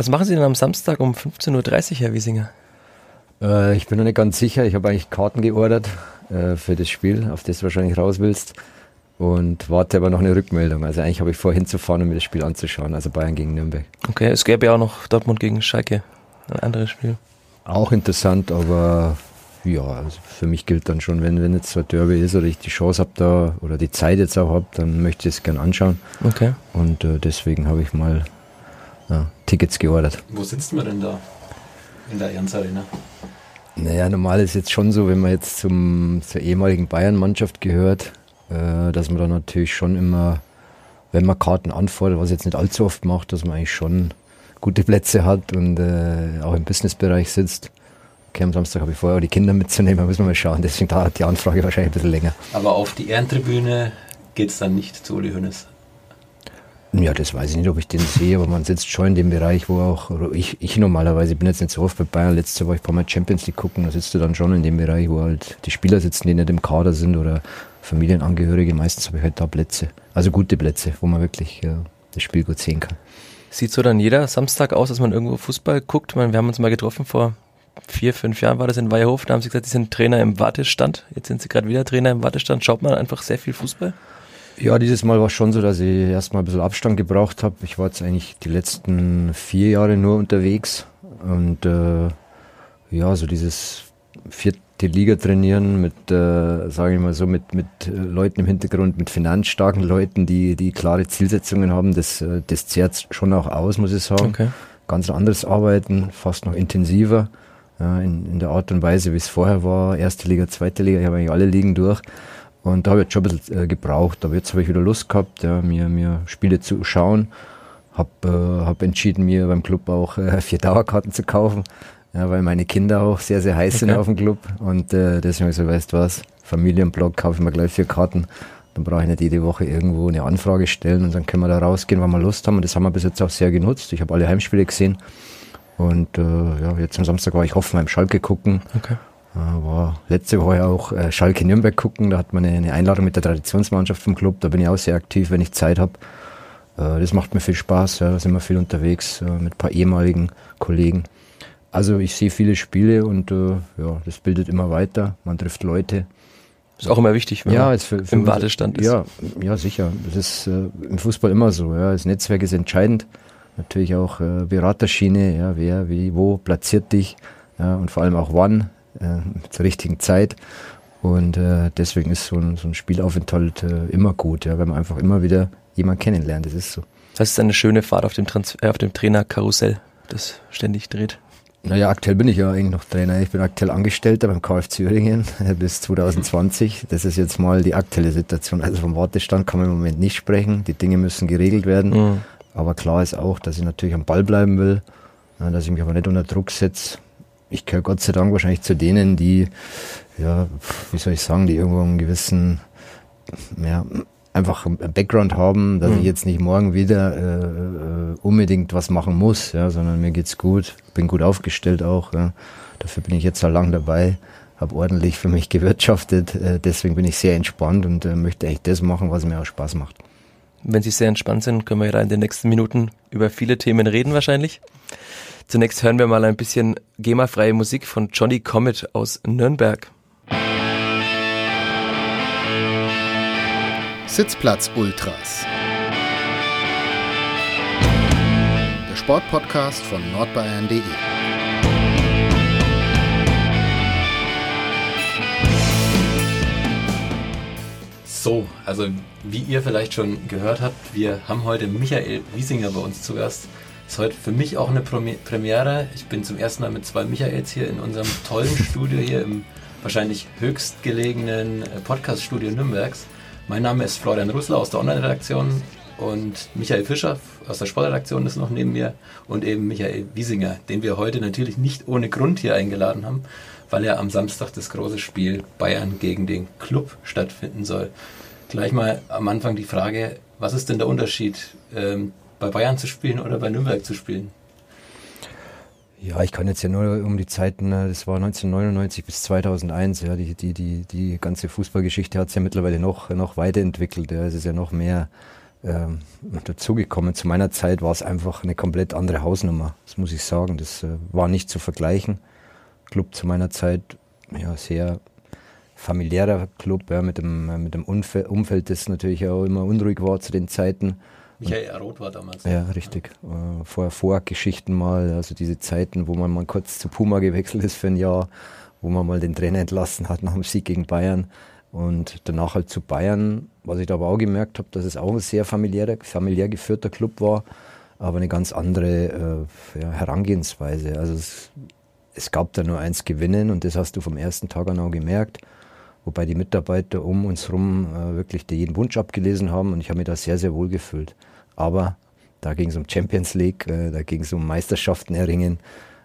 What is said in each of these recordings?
Was machen Sie denn am Samstag um 15.30 Uhr, Herr Wiesinger? Äh, ich bin noch nicht ganz sicher. Ich habe eigentlich Karten geordert äh, für das Spiel, auf das du wahrscheinlich raus willst. Und warte aber noch eine Rückmeldung. Also eigentlich habe ich vor hinzufahren, um mir das Spiel anzuschauen. Also Bayern gegen Nürnberg. Okay, es gäbe ja auch noch Dortmund gegen Schalke. Ein anderes Spiel. Auch interessant, aber ja, also für mich gilt dann schon, wenn, wenn jetzt so ein Derby ist oder ich die Chance habe da oder die Zeit jetzt auch habe, dann möchte ich es gern anschauen. Okay. Und äh, deswegen habe ich mal ja, Tickets geordert. Wo sitzt man denn da? In der Ernst Arena? Naja, normal ist jetzt schon so, wenn man jetzt zum, zur ehemaligen Bayern-Mannschaft gehört, äh, dass man dann natürlich schon immer, wenn man Karten anfordert, was jetzt nicht allzu oft macht, dass man eigentlich schon gute Plätze hat und äh, auch im Businessbereich sitzt. Okay, am Samstag habe ich vorher auch die Kinder mitzunehmen, da müssen wir mal schauen. Deswegen dauert die Anfrage wahrscheinlich ein bisschen länger. Aber auf die Ehrentribüne geht es dann nicht zu Uli Hoeneß? Ja, das weiß ich nicht, ob ich den sehe, aber man sitzt schon in dem Bereich, wo auch, ich, ich normalerweise bin jetzt nicht so oft bei Bayern, letztes Jahr war ich paar Mal Champions League gucken, da sitzt du dann schon in dem Bereich, wo halt die Spieler sitzen, die nicht im Kader sind oder Familienangehörige, meistens habe ich halt da Plätze, also gute Plätze, wo man wirklich ja, das Spiel gut sehen kann. Sieht so dann jeder Samstag aus, dass man irgendwo Fußball guckt? Meine, wir haben uns mal getroffen vor vier, fünf Jahren war das in Weierhof, da haben sie gesagt, sie sind Trainer im Wartestand, jetzt sind sie gerade wieder Trainer im Wartestand, schaut man einfach sehr viel Fußball? Ja, dieses Mal war es schon so, dass ich erstmal ein bisschen Abstand gebraucht habe. Ich war jetzt eigentlich die letzten vier Jahre nur unterwegs und äh, ja, so dieses vierte Liga trainieren mit, äh, sage ich mal so, mit, mit äh, Leuten im Hintergrund, mit finanzstarken Leuten, die, die klare Zielsetzungen haben, das, äh, das zehrt schon auch aus, muss ich sagen. Okay. Ganz anderes Arbeiten, fast noch intensiver ja, in, in der Art und Weise, wie es vorher war. Erste Liga, zweite Liga, ich habe eigentlich alle Ligen durch. Und da habe ich jetzt schon ein bisschen äh, gebraucht. Aber jetzt habe ich wieder Lust gehabt, ja, mir, mir Spiele zu schauen. Habe äh, hab entschieden, mir beim Club auch äh, vier Dauerkarten zu kaufen, ja, weil meine Kinder auch sehr, sehr heiß okay. sind auf dem Club. Und äh, deswegen habe ich so, weißt du was, Familienblog, kaufe ich mir gleich vier Karten. Dann brauche ich nicht jede Woche irgendwo eine Anfrage stellen und dann können wir da rausgehen, wann wir Lust haben. Und das haben wir bis jetzt auch sehr genutzt. Ich habe alle Heimspiele gesehen. Und äh, ja, jetzt am Samstag war ich Hoffenheim Schalke gucken. Okay. War letzte Woche auch äh, Schalke Nürnberg gucken. Da hat man eine, Einladung mit der Traditionsmannschaft vom Club. Da bin ich auch sehr aktiv, wenn ich Zeit habe. Äh, das macht mir viel Spaß. Ja. Da sind wir viel unterwegs äh, mit ein paar ehemaligen Kollegen. Also ich sehe viele Spiele und ja, das bildet immer weiter. Man trifft Leute. Ist auch immer wichtig, wenn ja, man für, für im Wartestand ist. Ja, ja, sicher. Das ist im Fußball immer so. Ja. Das Netzwerk ist entscheidend. Natürlich auch Beraterschiene. Ja, wer, wie, wo platziert dich. Ja, und vor allem auch wann zur richtigen Zeit. Und äh, deswegen ist so ein, so ein Spielaufenthalt äh, immer gut, ja, weil man einfach immer wieder jemanden kennenlernt. Das ist so. Das ist eine schöne Fahrt auf dem, Trans äh, auf dem Trainerkarussell, das ständig dreht. Naja, aktuell bin ich ja eigentlich noch Trainer. Ich bin aktuell Angestellter beim KF Züringen bis 2020. Das ist jetzt mal die aktuelle Situation. Also vom Wartestand kann man im Moment nicht sprechen. Die Dinge müssen geregelt werden. Mhm. Aber klar ist auch, dass ich natürlich am Ball bleiben will, dass ich mich aber nicht unter Druck setze ich gehöre Gott sei Dank wahrscheinlich zu denen, die, ja, wie soll ich sagen, die irgendwo einen gewissen, ja, einfach einen Background haben, dass mhm. ich jetzt nicht morgen wieder äh, äh, unbedingt was machen muss, ja, sondern mir geht's gut, bin gut aufgestellt auch. Ja. Dafür bin ich jetzt schon lang dabei, habe ordentlich für mich gewirtschaftet, äh, deswegen bin ich sehr entspannt und äh, möchte echt das machen, was mir auch Spaß macht. Wenn Sie sehr entspannt sind, können wir ja in den nächsten Minuten über viele Themen reden wahrscheinlich. Zunächst hören wir mal ein bisschen GEMA-freie Musik von Johnny Comet aus Nürnberg. Sitzplatz Ultras. Der Sportpodcast von nordbayern.de. So, also wie ihr vielleicht schon gehört habt, wir haben heute Michael Wiesinger bei uns zu Gast. Ist heute für mich auch eine Premiere. Ich bin zum ersten Mal mit zwei Michaels hier in unserem tollen Studio hier im wahrscheinlich höchstgelegenen äh, Podcast-Studio Nürnbergs. Mein Name ist Florian Russler aus der Online-Redaktion und Michael Fischer aus der Sportredaktion ist noch neben mir und eben Michael Wiesinger, den wir heute natürlich nicht ohne Grund hier eingeladen haben, weil ja am Samstag das große Spiel Bayern gegen den Club stattfinden soll. Gleich mal am Anfang die Frage, was ist denn der Unterschied ähm, bei Bayern zu spielen oder bei Nürnberg zu spielen? Ja, ich kann jetzt ja nur um die Zeiten, äh, das war 1999 bis 2001, ja, die, die, die, die ganze Fußballgeschichte hat sich ja mittlerweile noch, noch weiterentwickelt. Ja. Es ist ja noch mehr ähm, dazugekommen. Zu meiner Zeit war es einfach eine komplett andere Hausnummer. Das muss ich sagen. Das äh, war nicht zu vergleichen. Club zu meiner Zeit, ja, sehr familiärer Club, ja, mit dem, mit dem Umfeld, das natürlich auch immer unruhig war zu den Zeiten. Michael Roth war damals. Ja, richtig. Äh, vorher Vorgeschichten mal, also diese Zeiten, wo man mal kurz zu Puma gewechselt ist für ein Jahr, wo man mal den Trainer entlassen hat nach dem Sieg gegen Bayern. Und danach halt zu Bayern, was ich da aber auch gemerkt habe, dass es auch ein sehr familiär, familiär geführter Club war, aber eine ganz andere äh, ja, Herangehensweise. Also es, es, gab da nur eins gewinnen und das hast du vom ersten Tag an auch gemerkt. Wobei die Mitarbeiter um uns herum äh, wirklich jeden Wunsch abgelesen haben und ich habe mich da sehr, sehr wohl gefühlt. Aber da ging es um Champions League, äh, da ging es um Meisterschaften erringen,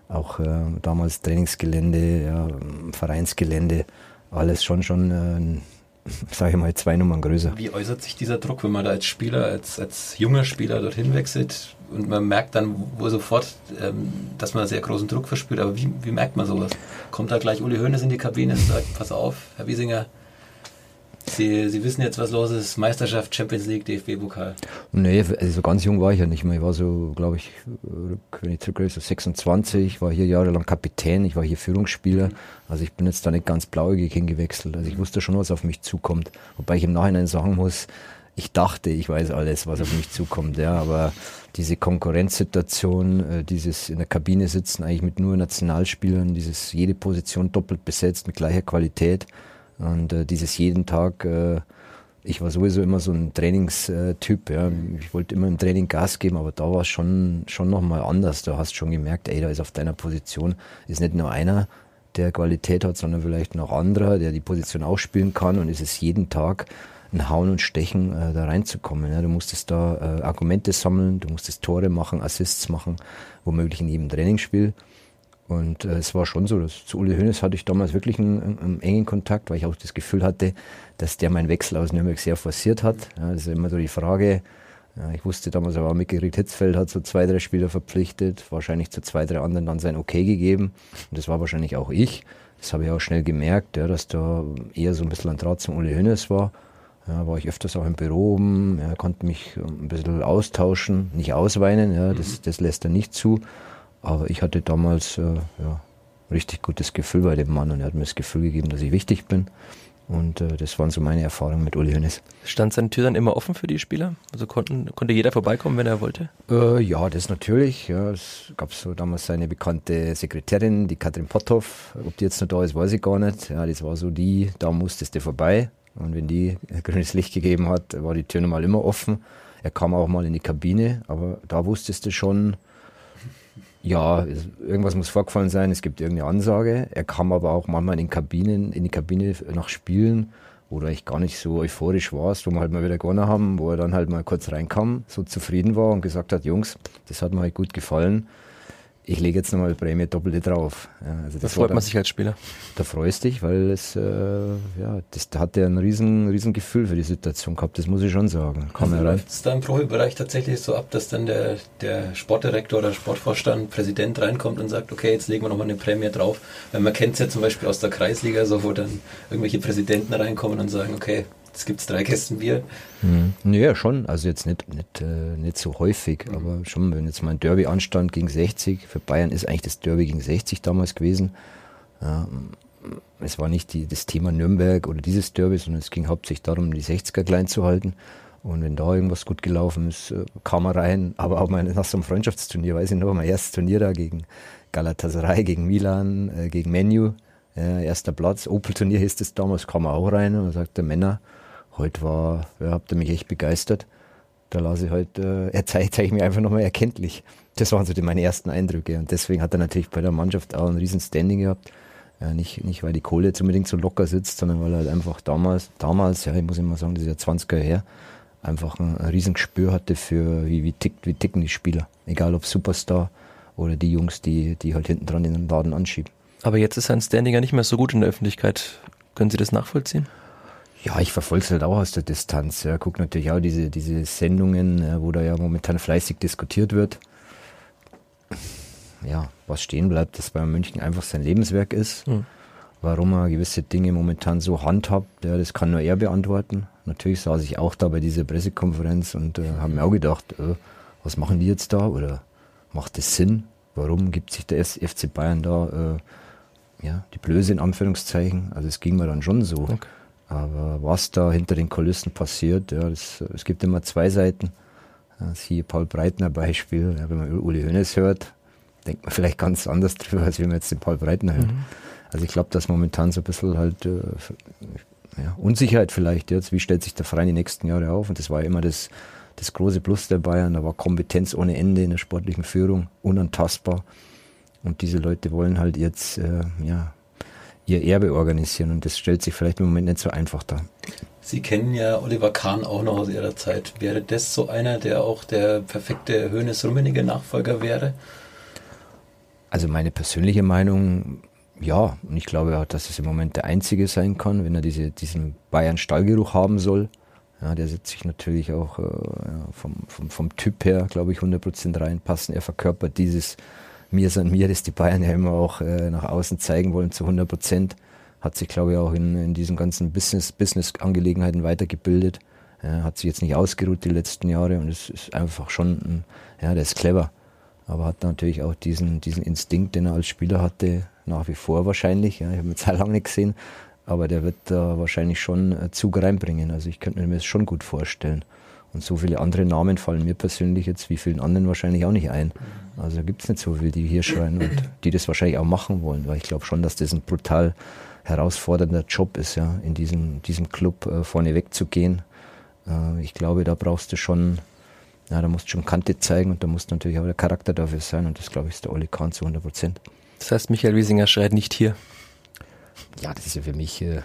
auch äh, damals Trainingsgelände, ja, Vereinsgelände alles schon, schon, äh, sage ich mal, zwei Nummern größer. Wie äußert sich dieser Druck, wenn man da als Spieler, als, als junger Spieler dorthin wechselt und man merkt dann wo sofort, ähm, dass man sehr großen Druck verspürt, aber wie, wie merkt man sowas? Kommt da gleich Uli Hoeneß in die Kabine und sagt, pass auf, Herr Wiesinger, Sie, Sie wissen jetzt, was los ist. Meisterschaft, Champions League, DFB-Pokal. Nee, also ganz jung war ich ja nicht mehr. Ich war so, glaube ich, wenn ich zurückgehe, so 26, war hier jahrelang Kapitän, ich war hier Führungsspieler. Also ich bin jetzt da nicht ganz blauäugig hingewechselt. Also ich wusste schon, was auf mich zukommt. Wobei ich im Nachhinein sagen muss, ich dachte, ich weiß alles, was auf mich zukommt, ja, aber diese Konkurrenzsituation, äh, dieses in der Kabine sitzen eigentlich mit nur Nationalspielern, dieses jede Position doppelt besetzt mit gleicher Qualität, und äh, dieses jeden Tag, äh, ich war sowieso immer so ein Trainingstyp, ja. Ich wollte immer im Training Gas geben, aber da war es schon, schon nochmal anders. Du hast schon gemerkt, ey, da ist auf deiner Position, ist nicht nur einer, der Qualität hat, sondern vielleicht noch anderer, der die Position auch spielen kann und es ist jeden Tag ein Hauen und Stechen, äh, da reinzukommen. Ja. Du musstest da äh, Argumente sammeln, du musstest Tore machen, Assists machen, womöglich in jedem Trainingsspiel. Und äh, es war schon so, dass zu Uli Hoeneß hatte ich damals wirklich einen, einen, einen, engen Kontakt, weil ich auch das Gefühl hatte, dass der meinen Wechsel aus Nürnberg sehr forciert hat. Ja, das ist immer so die Frage. Ja, ich wusste damals aber auch mitgekriegt, Hitzfeld hat so zwei, drei Spieler verpflichtet, wahrscheinlich zu zwei, drei anderen dann sein Okay gegeben. Und das war wahrscheinlich auch ich. Das habe ich auch schnell gemerkt, ja, dass da eher so ein bisschen ein Draht zum Uli Hoeneß war. Ja, war ich öfters auch im Büro oben, ja, konnte mich ein bisschen austauschen, nicht ausweinen, ja, das, das lässt er nicht zu. Aber ich hatte damals äh, ja, richtig gutes Gefühl bei dem Mann und er hat mir das Gefühl gegeben, dass ich wichtig bin. Und äh, das waren so meine Erfahrungen mit Uli Hoeneß. Stand seine Tür dann immer offen für die Spieler? Also konnten, konnte jeder vorbeikommen, wenn er wollte? Äh, ja, das natürlich. Ja, es gab so damals seine bekannte Sekretärin, die Katrin Potthoff. Ob die jetzt noch da ist, weiß ich gar nicht. Ja, das war so die, da musstest du vorbei. Und wenn die grünes Licht gegeben hat, war die Tür normal immer offen. Er kam auch mal in die Kabine, aber da wusstest du schon, ja, irgendwas muss vorgefallen sein, es gibt irgendeine Ansage. Er kam aber auch manchmal in den Kabinen, in die Kabine nach Spielen, wo er echt gar nicht so euphorisch war, wo wir halt mal wieder gewonnen haben, wo er dann halt mal kurz reinkam, so zufrieden war und gesagt hat, Jungs, das hat mir halt gut gefallen ich lege jetzt nochmal Prämie Doppelte drauf. Ja, also da freut dann, man sich als Spieler. Da freust dich, weil es, äh, ja, das, da hat er ein riesen, riesen Gefühl für die Situation gehabt, das muss ich schon sagen. Kam also läuft es da im Profibereich tatsächlich so ab, dass dann der, der Sportdirektor oder Sportvorstand, Präsident reinkommt und sagt, okay, jetzt legen wir nochmal eine Prämie drauf. Weil man kennt es ja zum Beispiel aus der Kreisliga, so wo dann irgendwelche Präsidenten reinkommen und sagen, okay, Jetzt gibt es drei Kästen Bier. Mhm. Ja, schon. Also jetzt nicht, nicht, äh, nicht so häufig, mhm. aber schon, wenn jetzt mal ein Derby anstand gegen 60, für Bayern ist eigentlich das Derby gegen 60 damals gewesen. Ja, es war nicht die, das Thema Nürnberg oder dieses Derby, sondern es ging hauptsächlich darum, die 60er klein zu halten. Und wenn da irgendwas gut gelaufen ist, äh, kam er rein. Aber auch mal nach so einem Freundschaftsturnier, weiß ich noch, mein erstes Turnier da gegen Galatasaray, gegen Milan, äh, gegen Menu, äh, erster Platz. Opel-Turnier hieß es damals, kam er auch rein und sagte, Männer, heute war, ja, habt ihr mich echt begeistert. Da lasse ich halt, äh, er zeigt zeig mir einfach nochmal erkenntlich. Das waren so die, meine ersten Eindrücke. Und deswegen hat er natürlich bei der Mannschaft auch ein riesen Standing gehabt. Ja, nicht, nicht, weil die Kohle jetzt unbedingt so locker sitzt, sondern weil er halt einfach damals, damals, ja, ich muss immer sagen, das ist ja 20er her, einfach ein, ein riesen Gespür hatte für, wie, wie, tickt, wie ticken die Spieler. Egal ob Superstar oder die Jungs, die, die halt hinten dran in den Laden anschieben. Aber jetzt ist sein Standing ja nicht mehr so gut in der Öffentlichkeit. Können Sie das nachvollziehen? Ja, ich verfolge es halt auch aus der Distanz. Ja, gucke natürlich auch diese, diese Sendungen, äh, wo da ja momentan fleißig diskutiert wird. Ja, was stehen bleibt, dass bei München einfach sein Lebenswerk ist. Mhm. warum er gewisse Dinge momentan so handhabt, ja, das kann nur er beantworten. Natürlich saß ich auch da bei dieser Pressekonferenz und äh, habe mir auch gedacht, äh, was machen die jetzt da oder macht das Sinn? Warum gibt sich der FC Bayern da äh, ja, die Blöße in Anführungszeichen? Also es ging mir dann schon so. Okay. Aber was da hinter den Kulissen passiert, ja, das, es gibt immer zwei Seiten. Siehe Paul Breitner Beispiel, ja, wenn man Uli Hoeneß hört, denkt man vielleicht ganz anders drüber, als wenn man jetzt den Paul Breitner hört. Mhm. Also ich glaube, dass momentan so ein bisschen halt äh, ja, Unsicherheit vielleicht jetzt, wie stellt sich der Verein die nächsten Jahre auf? Und das war ja immer das, das große Plus der Bayern, da war Kompetenz ohne Ende in der sportlichen Führung, unantastbar. Und diese Leute wollen halt jetzt äh, ja, ihr Erbe organisieren und das stellt sich vielleicht im Moment nicht so einfach dar. Sie kennen ja Oliver Kahn auch noch aus Ihrer Zeit. Wäre das so einer, der auch der perfekte Höhnes-Rummenige Nachfolger wäre? Also meine persönliche Meinung, ja. Und ich glaube auch, dass es im Moment der einzige sein kann, wenn er diese, diesen Bayern-Stallgeruch haben soll. Ja, der setzt sich natürlich auch äh, vom, vom, vom Typ her, glaube ich, 100% reinpassen. Er verkörpert dieses Mir san mir, das die Bayern ja immer auch äh, nach außen zeigen wollen zu 100%. Hat sich, glaube ich, auch in, in diesen ganzen Business-Business-Angelegenheiten weitergebildet. Ja, hat sich jetzt nicht ausgeruht die letzten Jahre und es ist einfach schon, ja, der ist clever aber hat natürlich auch diesen, diesen Instinkt, den er als Spieler hatte, nach wie vor wahrscheinlich. Ja, ich habe ihn sehr lange nicht gesehen, aber der wird da wahrscheinlich schon äh, Zug reinbringen. Also ich könnte mir das schon gut vorstellen. Und so viele andere Namen fallen mir persönlich jetzt wie vielen anderen wahrscheinlich auch nicht ein. Also gibt es nicht so viele, die hier schreien und die das wahrscheinlich auch machen wollen, weil ich glaube schon, dass das ein brutal herausfordernder Job ist, ja, in diesem, diesem Club äh, vorne wegzugehen. Äh, ich glaube, da brauchst du schon ja, da musst du schon Kante zeigen und da muss natürlich auch der Charakter dafür sein und das glaube ich ist der Oli Kahn zu 100 Prozent. Das heißt, Michael Wiesinger schreit nicht hier. Ja, das ist ja für mich, äh,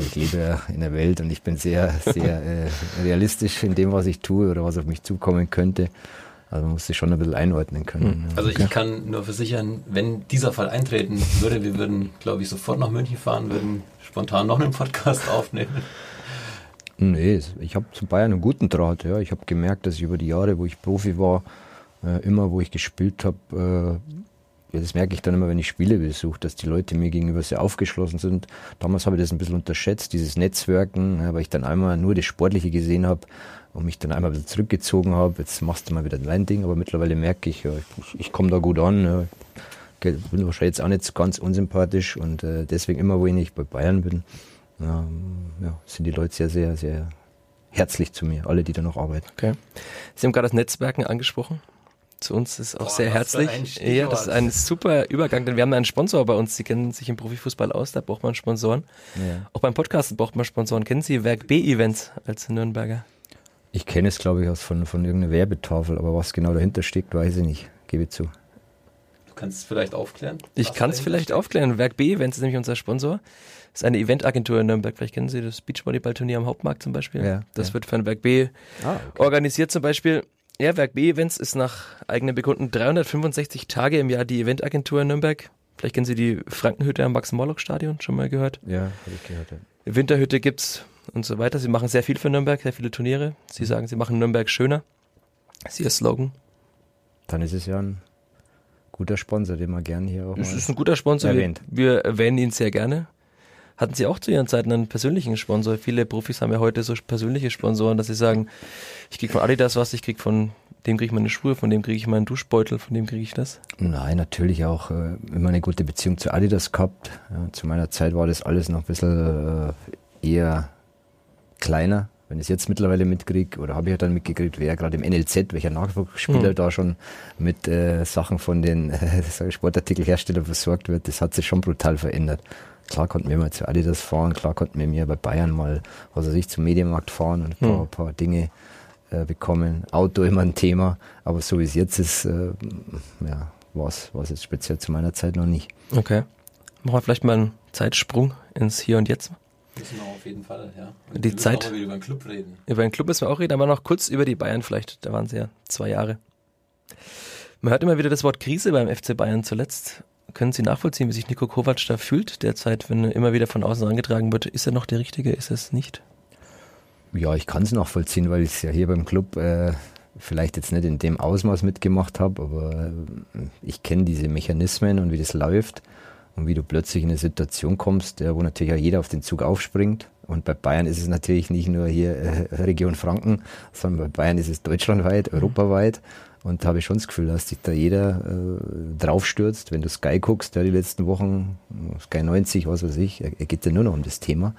ich lebe in der Welt und ich bin sehr, sehr äh, realistisch in dem, was ich tue oder was auf mich zukommen könnte. Also man muss sich schon ein bisschen einordnen können. Hm. Also ich kann nur versichern, wenn dieser Fall eintreten würde, wir würden, glaube ich, sofort nach München fahren, würden spontan noch einen Podcast aufnehmen. Nee, ich habe zu Bayern einen guten Draht. Ja. Ich habe gemerkt, dass ich über die Jahre, wo ich Profi war, äh, immer wo ich gespielt habe, äh, das merke ich dann immer, wenn ich Spiele besuche, dass die Leute mir gegenüber sehr aufgeschlossen sind. Damals habe ich das ein bisschen unterschätzt, dieses Netzwerken, ja, weil ich dann einmal nur das Sportliche gesehen habe und mich dann einmal ein bisschen zurückgezogen habe. Jetzt machst du mal wieder dein Ding, aber mittlerweile merke ich, ich, ich komme da gut an. Ja. Bin wahrscheinlich jetzt auch nicht ganz unsympathisch und äh, deswegen immer, wo ich bei Bayern bin, ähm, sind die Leute sehr, sehr, sehr herzlich zu mir, alle, die da noch arbeiten. Okay. Sie haben gerade das Netzwerken angesprochen. Zu uns ist auch Boah, sehr herzlich. Ja, das ist ein super Übergang, denn wir haben einen Sponsor bei uns. Sie kennen sich im Profifußball aus, da braucht man Sponsoren. Ja. Auch beim Podcast braucht man Sponsoren. Kennen Sie Werk B-Events als Nürnberger? Ich kenne es, glaube ich, aus von, von irgendeiner Werbetafel, aber was genau dahinter steckt, weiß ich nicht. Gebe zu. Du kannst es vielleicht aufklären? Ich kann es vielleicht steckt? aufklären. Werk B-Events ist nämlich unser Sponsor. Das ist eine Eventagentur in Nürnberg. Vielleicht kennen Sie das Beachvolleyball-Turnier am Hauptmarkt zum Beispiel. Ja, das ja. wird von Werk B ah, okay. organisiert zum Beispiel. Ja, Werk B Events ist nach eigenen Bekunden 365 Tage im Jahr die Eventagentur in Nürnberg. Vielleicht kennen Sie die Frankenhütte am Max-Morlock-Stadion, schon mal gehört? Ja, habe ich gehört. Ja. Winterhütte gibt's und so weiter. Sie machen sehr viel für Nürnberg, sehr viele Turniere. Sie sagen, sie machen Nürnberg schöner. Das ist ihr Slogan. Dann ist es ja ein guter Sponsor, den man gerne hier auch. Es ist ein guter Sponsor. Erwähnt. Wir, wir erwähnen ihn sehr gerne. Hatten Sie auch zu Ihren Zeiten einen persönlichen Sponsor? Viele Profis haben ja heute so persönliche Sponsoren, dass sie sagen, ich kriege von Adidas was, ich kriege von dem kriege ich meine Schuhe, von dem kriege ich meinen Duschbeutel, von dem kriege ich das? Nein, natürlich auch äh, immer eine gute Beziehung zu Adidas gehabt. Ja, zu meiner Zeit war das alles noch ein bisschen äh, eher kleiner. Wenn ich es jetzt mittlerweile mitkriege, oder habe ich ja dann mitgekriegt, wer gerade im NLZ, welcher Nachwuchsspieler hm. da schon mit äh, Sachen von den Sportartikelherstellern versorgt wird, das hat sich schon brutal verändert. Klar konnten wir mal zu Adidas fahren, klar konnten wir mir bei Bayern mal, was weiß ich, zum Medienmarkt fahren und ein paar, hm. paar Dinge äh, bekommen. Auto immer ein Thema, aber so wie es jetzt ist, äh, ja, war es jetzt speziell zu meiner Zeit noch nicht. Okay. Machen wir vielleicht mal einen Zeitsprung ins Hier und Jetzt. Müssen wir auf jeden Fall, ja. Und die Zeit. über den Club reden. Über den Club müssen wir auch reden, aber noch kurz über die Bayern vielleicht. Da waren sie ja zwei Jahre. Man hört immer wieder das Wort Krise beim FC Bayern zuletzt. Können Sie nachvollziehen, wie sich Nico Kovac da fühlt derzeit, wenn immer wieder von außen angetragen wird? Ist er noch der Richtige, ist es nicht? Ja, ich kann es nachvollziehen, weil ich es ja hier beim Club äh, vielleicht jetzt nicht in dem Ausmaß mitgemacht habe, aber äh, ich kenne diese Mechanismen und wie das läuft. und wie du plötzlich in eine Situation kommst, wo natürlich auch jeder auf den Zug aufspringt. Und bei Bayern ist es natürlich nicht nur hier äh, Region Franken, sondern bei Bayern ist es deutschlandweit, mhm. europaweit. Und da habe ich schon das Gefühl, dass sich da jeder äh, draufstürzt. Wenn du Sky guckst, ja, die letzten Wochen, Sky 90, was weiß ich, er, er geht ja nur noch um das Thema.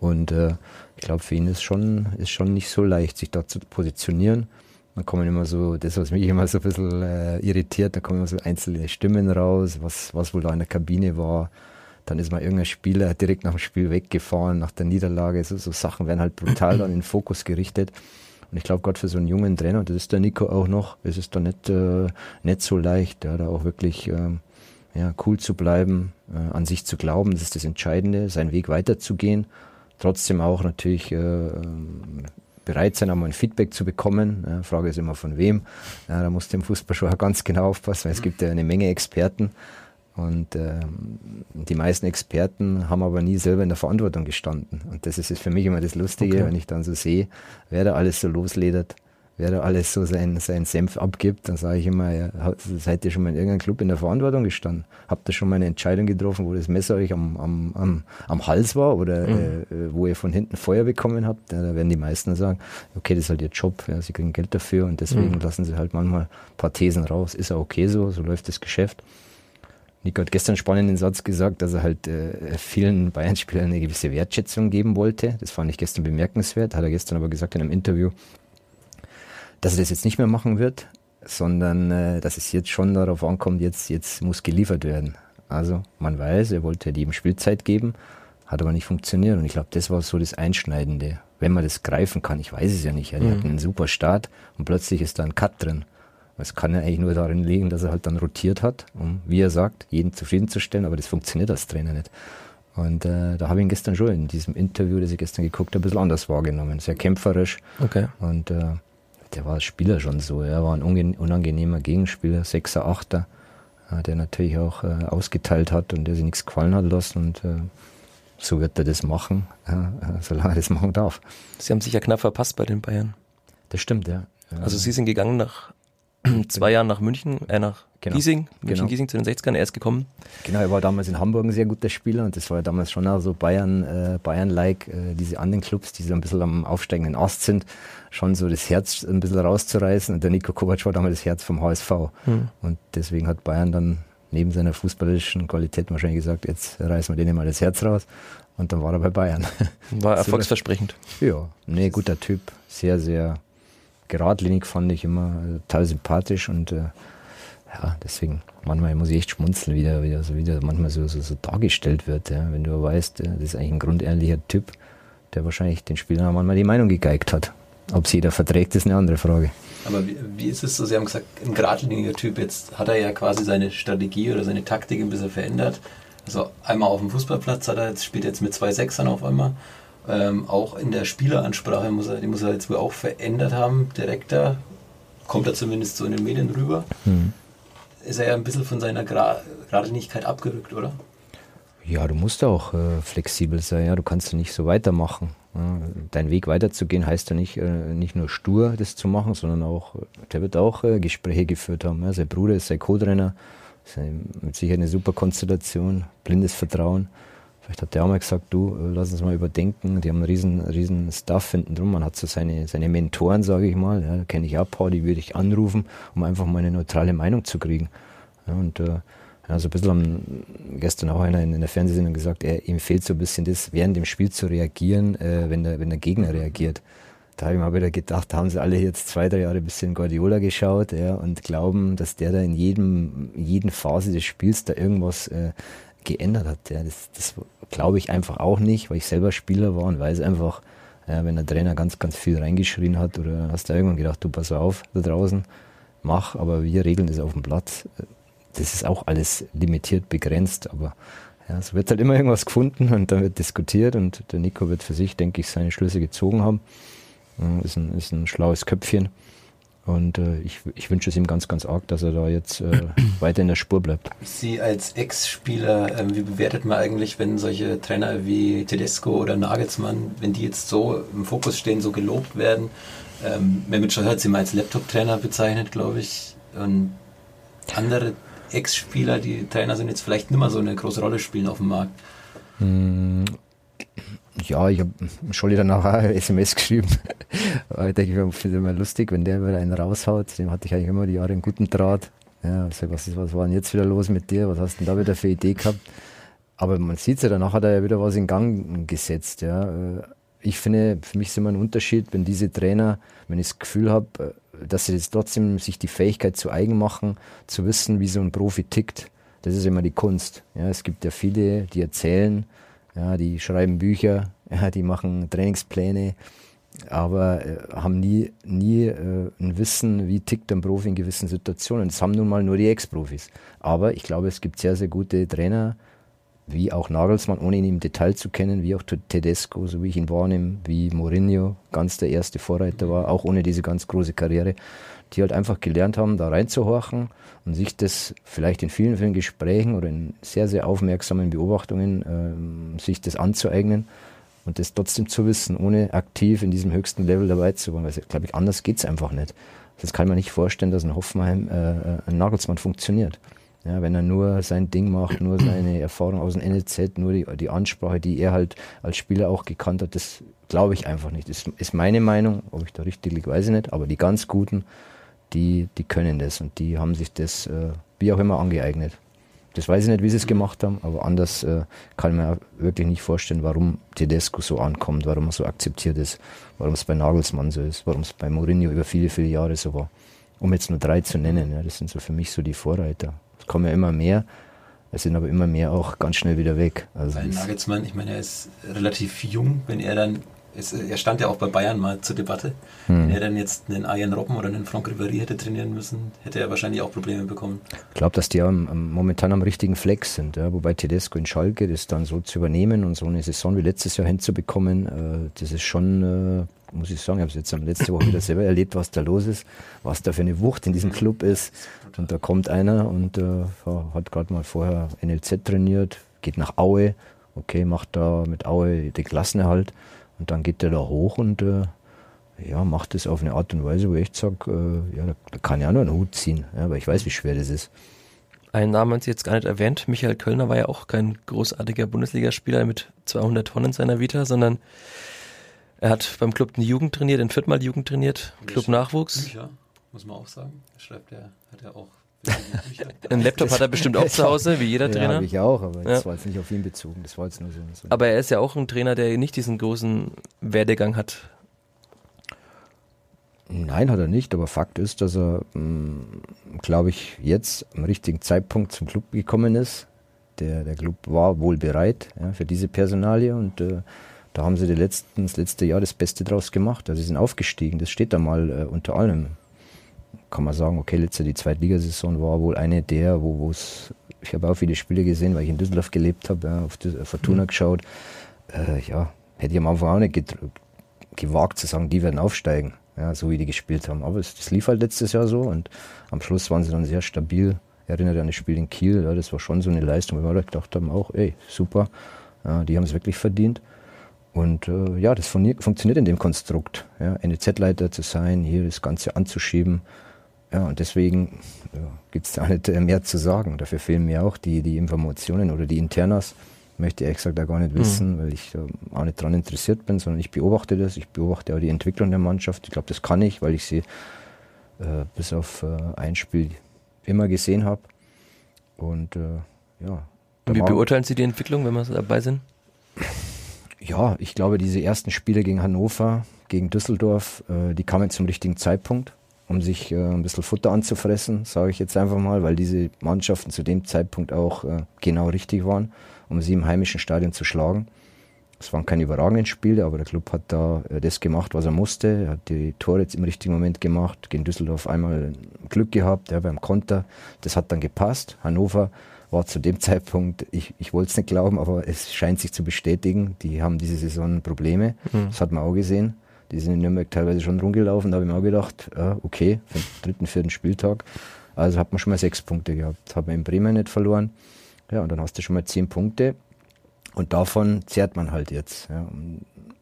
Und äh, ich glaube, für ihn ist schon, ist schon nicht so leicht, sich da zu positionieren. Dann kommen immer so, das, was mich immer so ein bisschen äh, irritiert, da kommen immer so einzelne Stimmen raus, was, was wohl da in der Kabine war. Dann ist mal irgendein Spieler direkt nach dem Spiel weggefahren, nach der Niederlage. So, so Sachen werden halt brutal dann in den Fokus gerichtet. Und ich glaube, gerade für so einen jungen Trainer, das ist der Nico auch noch, ist es da nicht, äh, nicht so leicht, ja, da auch wirklich äh, ja, cool zu bleiben, äh, an sich zu glauben, das ist das Entscheidende, seinen Weg weiterzugehen. Trotzdem auch natürlich äh, bereit sein, einmal ein Feedback zu bekommen. Ja, Frage ist immer von wem. Ja, da muss dem Fußball schon ganz genau aufpassen, weil es gibt ja eine Menge Experten. Und ähm, die meisten Experten haben aber nie selber in der Verantwortung gestanden. Und das ist für mich immer das Lustige, okay. wenn ich dann so sehe, wer da alles so losledert wer da alles so seinen sein Senf abgibt, dann sage ich immer, ja, seid ihr schon mal in irgendeinem Club in der Verantwortung gestanden? Habt ihr schon mal eine Entscheidung getroffen, wo das Messer euch am, am, am, am Hals war oder mhm. äh, wo ihr von hinten Feuer bekommen habt? Ja, da werden die meisten sagen, okay, das ist halt ihr Job, ja, sie kriegen Geld dafür und deswegen mhm. lassen sie halt manchmal ein paar Thesen raus. Ist ja okay so, so läuft das Geschäft. Nico hat gestern einen spannenden Satz gesagt, dass er halt äh, vielen Bayern-Spielern eine gewisse Wertschätzung geben wollte. Das fand ich gestern bemerkenswert, hat er gestern aber gesagt in einem Interview, dass er das jetzt nicht mehr machen wird, sondern äh, dass es jetzt schon darauf ankommt, jetzt, jetzt muss geliefert werden. Also man weiß, er wollte jedem Spielzeit geben, hat aber nicht funktioniert. Und ich glaube, das war so das Einschneidende. Wenn man das greifen kann, ich weiß es ja nicht. Ja, die mhm. hatten einen super Start und plötzlich ist da ein Cut drin. Es kann ja eigentlich nur darin liegen, dass er halt dann rotiert hat, um, wie er sagt, jeden zufriedenzustellen, aber das funktioniert als Trainer nicht. Und äh, da habe ich ihn gestern schon in diesem Interview, das ich gestern geguckt habe, ein bisschen anders wahrgenommen. Sehr kämpferisch. Okay. Und äh, der war als Spieler schon so. Er war ein unangenehmer Gegenspieler, Sechser, Achter, äh, der natürlich auch äh, ausgeteilt hat und der sich nichts gefallen hat lassen. Und äh, so wird er das machen, solange er das machen darf. Sie haben sich ja knapp verpasst bei den Bayern. Das stimmt, ja. Also Sie sind gegangen nach zwei Jahren nach München, äh, nach genau. Giesing, München genau. Giesing zu den 60ern, er ist gekommen. Genau, er war damals in Hamburg ein sehr guter Spieler und das war ja damals schon auch so Bayern, äh, Bayern-like, äh, diese anderen Clubs, die so ein bisschen am aufsteigenden Ast sind, schon so das Herz ein bisschen rauszureißen und der Nico Kovac war damals das Herz vom HSV mhm. und deswegen hat Bayern dann neben seiner fußballerischen Qualität wahrscheinlich gesagt, jetzt reißen wir denen mal das Herz raus und dann war er bei Bayern. War erfolgsversprechend. Ja, nee, guter Typ, sehr, sehr geradlinig fand ich immer äh, total sympathisch und äh, ja, deswegen, manchmal muss ich echt schmunzeln, wie der, wie der, wie der manchmal so, so, so dargestellt wird. Ja. Wenn du weißt, das ist eigentlich ein grundehrlicher Typ, der wahrscheinlich den Spielern manchmal die Meinung gegeigt hat. Ob es jeder verträgt, ist eine andere Frage. Aber wie, wie, ist es so? Sie haben gesagt, ein geradliniger Typ. Jetzt hat er ja quasi seine Strategie oder seine Taktik ein bisschen verändert. Also einmal auf dem Fußballplatz hat er jetzt, spielt jetzt mit zwei Sechsern auf einmal ähm, auch in der Spieleransprache muss er, die muss er jetzt wohl auch verändert haben, direkter. Kommt er zumindest so in den Medien rüber. Mhm. Ist er ja ein bisschen von seiner Geradlinigkeit abgerückt, oder? Ja, du musst auch äh, flexibel sein. Ja, du kannst nicht so weitermachen. Ja, dein Weg weiterzugehen heißt ja nicht, äh, nicht nur stur das zu machen, sondern auch, der wird auch äh, Gespräche geführt haben. Ja, sein Bruder ist sein Co-Trainer, mit Sicherheit eine super Konstellation, blindes Vertrauen. Vielleicht hat der auch mal gesagt, du, lass uns mal überdenken. Die haben einen riesen, riesen Stuff hinten drum. Man hat so seine, seine Mentoren, sage ich mal. Ja, kenne ich auch paar, die würde ich anrufen, um einfach mal eine neutrale Meinung zu kriegen. Ja, und äh, ja, so ein bisschen haben gestern auch einer in, in der Fernsehsendung gesagt, er, ihm fehlt so ein bisschen das, während dem Spiel zu reagieren, äh, wenn, der, wenn der Gegner reagiert. Da habe ich mal wieder gedacht, haben sie alle jetzt zwei, drei Jahre ein bisschen Guardiola geschaut ja, und glauben, dass der da in jedem, jeden Phase des Spiels da irgendwas äh, geändert hat. Ja, das, das glaube ich einfach auch nicht, weil ich selber Spieler war und weiß einfach, ja, wenn der Trainer ganz, ganz viel reingeschrien hat oder hast du irgendwann gedacht, du pass auf da draußen, mach, aber wir regeln das auf dem Platz. Das ist auch alles limitiert, begrenzt, aber ja, es wird halt immer irgendwas gefunden und dann wird diskutiert und der Nico wird für sich, denke ich, seine Schlüsse gezogen haben. Ist ein, ist ein schlaues Köpfchen. Und äh, ich, ich wünsche es ihm ganz, ganz arg, dass er da jetzt äh, weiter in der Spur bleibt. Sie als Ex-Spieler, äh, wie bewertet man eigentlich, wenn solche Trainer wie Tedesco oder Nagelsmann, wenn die jetzt so im Fokus stehen, so gelobt werden? Ähm, Mehmet Scholl hat sie mal als Laptop-Trainer bezeichnet, glaube ich. Und andere Ex-Spieler, die Trainer sind, jetzt vielleicht nicht mehr so eine große Rolle spielen auf dem Markt? Hm, ja, ich habe Scholli danach auch eine SMS geschrieben. ich denke, ich finde es immer lustig, wenn der wieder einen raushaut. Dem hatte ich eigentlich immer die Jahre einen guten Draht. Ja, also was, ist, was war denn jetzt wieder los mit dir? Was hast du denn da wieder für Idee gehabt? Aber man sieht ja, danach hat er ja wieder was in Gang gesetzt. Ja. Ich finde, für mich ist immer ein Unterschied, wenn diese Trainer, wenn ich das Gefühl habe, dass sie jetzt trotzdem sich die Fähigkeit zu eigen machen, zu wissen, wie so ein Profi tickt. Das ist immer die Kunst. Ja, es gibt ja viele, die erzählen, ja, die schreiben Bücher, ja, die machen Trainingspläne, aber äh, haben nie, nie äh, ein Wissen, wie tickt ein Profi in gewissen Situationen. Das haben nun mal nur die Ex-Profis. Aber ich glaube, es gibt sehr, sehr gute Trainer, wie auch Nagelsmann, ohne ihn im Detail zu kennen, wie auch Tedesco, so wie ich ihn wahrnehme, wie Mourinho, ganz der erste Vorreiter war, auch ohne diese ganz große Karriere, die halt einfach gelernt haben, da reinzuhorchen und sich das vielleicht in vielen, vielen Gesprächen oder in sehr, sehr aufmerksamen Beobachtungen äh, sich das anzueignen und das trotzdem zu wissen, ohne aktiv in diesem höchsten Level dabei zu sein. Weil, glaube ich, anders geht es einfach nicht. Das kann man nicht vorstellen, dass ein Hoffenheim, äh, ein Nagelsmann funktioniert. Ja, wenn er nur sein Ding macht, nur seine Erfahrung aus dem NLZ, nur die, die Ansprache, die er halt als Spieler auch gekannt hat, das glaube ich einfach nicht. Das ist meine Meinung, ob ich da richtig liege, weiß ich nicht, aber die ganz Guten, die, die können das und die haben sich das äh, wie auch immer angeeignet. Das weiß ich nicht, wie sie es gemacht haben, aber anders äh, kann ich mir wirklich nicht vorstellen, warum Tedesco so ankommt, warum er so akzeptiert ist, warum es bei Nagelsmann so ist, warum es bei Mourinho über viele, viele Jahre so war. Um jetzt nur drei zu nennen, ja, das sind so für mich so die Vorreiter. Es kommen ja immer mehr, es sind aber immer mehr auch ganz schnell wieder weg. Also Weil Nagelsmann, ich meine, er ist relativ jung, wenn er dann es, er stand ja auch bei Bayern mal zur Debatte. Hm. Wenn er dann jetzt einen Arjen Robben oder einen Franck Ribéry hätte trainieren müssen, hätte er wahrscheinlich auch Probleme bekommen. Ich glaube, dass die am, am, momentan am richtigen Fleck sind. Ja? Wobei Tedesco in Schalke das dann so zu übernehmen und so eine Saison wie letztes Jahr hinzubekommen, äh, das ist schon, äh, muss ich sagen, ich habe es jetzt letzte Woche wieder selber erlebt, was da los ist, was da für eine Wucht in diesem Club ist. Und da kommt einer und äh, hat gerade mal vorher NLZ trainiert, geht nach Aue, okay, macht da mit Aue die Klassenerhalt. Und dann geht der da hoch und äh, ja, macht das auf eine Art und Weise, wo ich sage, äh, ja, da kann ja nur einen Hut ziehen, ja, weil ich weiß, wie schwer das ist. Einen Namen haben Sie jetzt gar nicht erwähnt. Michael Kölner war ja auch kein großartiger Bundesligaspieler mit 200 Tonnen in seiner Vita, sondern er hat beim Club eine Jugend trainiert, in viertmal Jugend trainiert, Club Nachwuchs. Bücher, muss man auch sagen. Schreibt er, hat er auch Ein Laptop hat er bestimmt auch zu Hause, wie jeder Trainer. Ja, habe ich auch, aber das ja. war jetzt nicht auf ihn bezogen. Das war jetzt nur so, so. Aber er ist ja auch ein Trainer, der nicht diesen großen Werdegang hat. Nein, hat er nicht, aber Fakt ist, dass er, hm, glaube ich, jetzt am richtigen Zeitpunkt zum Club gekommen ist. Der, der Club war wohl bereit ja, für diese Personalie und äh, da haben sie letzten, das letzte Jahr das Beste draus gemacht. Also sie sind aufgestiegen, das steht da mal äh, unter allem kann man sagen, okay, letzte die Zweitligasaison war wohl eine der, wo es, ich habe auch viele Spiele gesehen, weil ich in Düsseldorf gelebt habe, ja, auf Fortuna mhm. geschaut. Äh, ja, hätte ich am Anfang auch nicht gewagt zu sagen, die werden aufsteigen, ja, so wie die gespielt haben. Aber es, das lief halt letztes Jahr so und am Schluss waren sie dann sehr stabil. Ich erinnere an das Spiel in Kiel, ja, das war schon so eine Leistung, wo wir gedacht haben, auch, ey, super, ja, die haben es wirklich verdient. Und äh, ja, das funktioniert in dem Konstrukt. Ja, NEZ-Leiter zu sein, hier das Ganze anzuschieben, ja, und deswegen ja, gibt es da nicht äh, mehr zu sagen. Dafür fehlen mir auch die, die Informationen oder die Internas. Möchte ich ehrlich gesagt auch gar nicht mhm. wissen, mhm. weil ich äh, auch nicht daran interessiert bin, sondern ich beobachte das. Ich beobachte auch die Entwicklung der Mannschaft. Ich glaube, das kann ich, weil ich sie äh, bis auf äh, ein Spiel immer gesehen habe. Und äh, ja. Und wie beurteilen Sie die Entwicklung, wenn wir dabei sind? Ja, ich glaube, diese ersten Spiele gegen Hannover, gegen Düsseldorf, äh, die kamen zum richtigen Zeitpunkt um sich äh, ein bisschen Futter anzufressen, sage ich jetzt einfach mal, weil diese Mannschaften zu dem Zeitpunkt auch äh, genau richtig waren, um sie im heimischen Stadion zu schlagen. Es waren keine überragenden Spiele, aber der Club hat da äh, das gemacht, was er musste. Er hat die Tore jetzt im richtigen Moment gemacht, gegen Düsseldorf einmal Glück gehabt, ja, beim Konter. Das hat dann gepasst. Hannover war zu dem Zeitpunkt, ich, ich wollte es nicht glauben, aber es scheint sich zu bestätigen, die haben diese Saison Probleme. Mhm. Das hat man auch gesehen. Die sind in Nürnberg teilweise schon rumgelaufen. Da habe ich mir auch gedacht, ja, okay, für den dritten, vierten Spieltag. Also hat man schon mal sechs Punkte gehabt. Hat man in Bremen nicht verloren. Ja, und dann hast du schon mal zehn Punkte. Und davon zehrt man halt jetzt. Ja.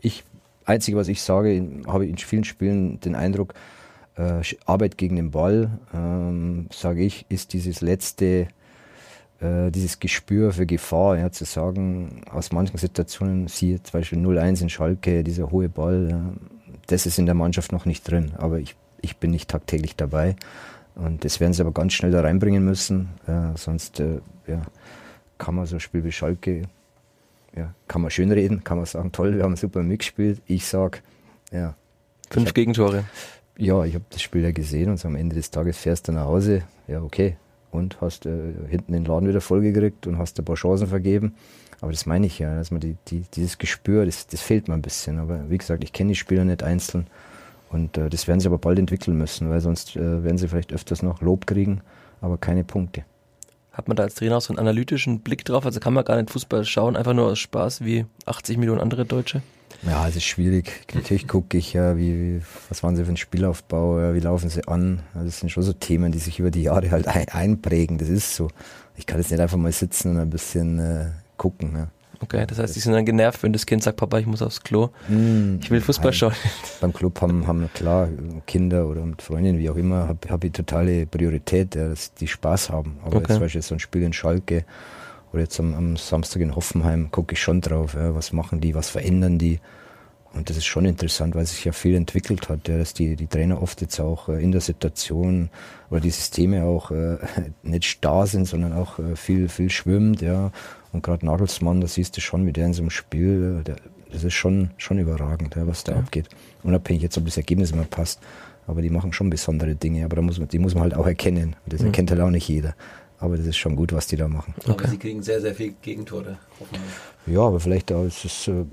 Ich, einzige, was ich sage, habe in vielen Spielen den Eindruck, äh, Arbeit gegen den Ball, ähm, sage ich, ist dieses letzte, äh, dieses Gespür für Gefahr, ja, zu sagen, aus manchen Situationen, siehe zum Beispiel 0-1 in Schalke, dieser hohe Ball, ja, das ist in der Mannschaft noch nicht drin, aber ich, ich bin nicht tagtäglich dabei. Und das werden sie aber ganz schnell da reinbringen müssen, äh, sonst äh, ja, kann man so ein Spiel wie Schalke, ja, kann man schön reden, kann man sagen, toll, wir haben super mitgespielt. Ich sage, ja. Fünf hab, Gegentore. Ja, ich habe das Spiel ja gesehen und so am Ende des Tages fährst du nach Hause. Ja, okay. Und hast äh, hinten den Laden wieder vollgekriegt und hast ein paar Chancen vergeben. Aber das meine ich ja, dass man die, die, dieses Gespür, das, das fehlt mir ein bisschen. Aber wie gesagt, ich kenne die Spieler nicht einzeln. Und äh, das werden sie aber bald entwickeln müssen, weil sonst äh, werden sie vielleicht öfters noch Lob kriegen, aber keine Punkte. Hat man da als Trainer auch so einen analytischen Blick drauf? Also kann man gar nicht Fußball schauen, einfach nur aus Spaß wie 80 Millionen andere Deutsche? Ja, es ist schwierig. Natürlich gucke ich ja, wie, wie, was waren sie für ein Spielaufbau, ja, wie laufen sie an. Das sind schon so Themen, die sich über die Jahre halt ein, einprägen. Das ist so. Ich kann jetzt nicht einfach mal sitzen und ein bisschen äh, gucken. Ja. Okay, das heißt, die sind dann genervt, wenn das Kind sagt, Papa, ich muss aufs Klo. Mm, ich will Fußball nein. schauen. Beim Club haben, haben klar Kinder oder mit Freundinnen, wie auch immer, habe hab ich totale Priorität, ja, dass die Spaß haben. Aber okay. jetzt zum Beispiel so ein Spiel in Schalke oder jetzt am, am Samstag in Hoffenheim gucke ich schon drauf, ja, was machen die, was verändern die. Und das ist schon interessant, weil sich ja viel entwickelt hat, ja, dass die, die Trainer oft jetzt auch äh, in der Situation oder die Systeme auch äh, nicht starr sind, sondern auch äh, viel, viel schwimmt, ja. Und gerade Nagelsmann, da siehst du schon, wie der in so einem Spiel, äh, der, das ist schon, schon überragend, ja, was da ja. abgeht. Unabhängig jetzt, ob das Ergebnis immer passt. Aber die machen schon besondere Dinge, aber da muss man, die muss man halt auch erkennen. Und das mhm. erkennt halt auch nicht jeder. Aber das ist schon gut, was die da machen. Okay. Aber sie kriegen sehr, sehr viel Gegentore. Ja, aber vielleicht auch ist es äh,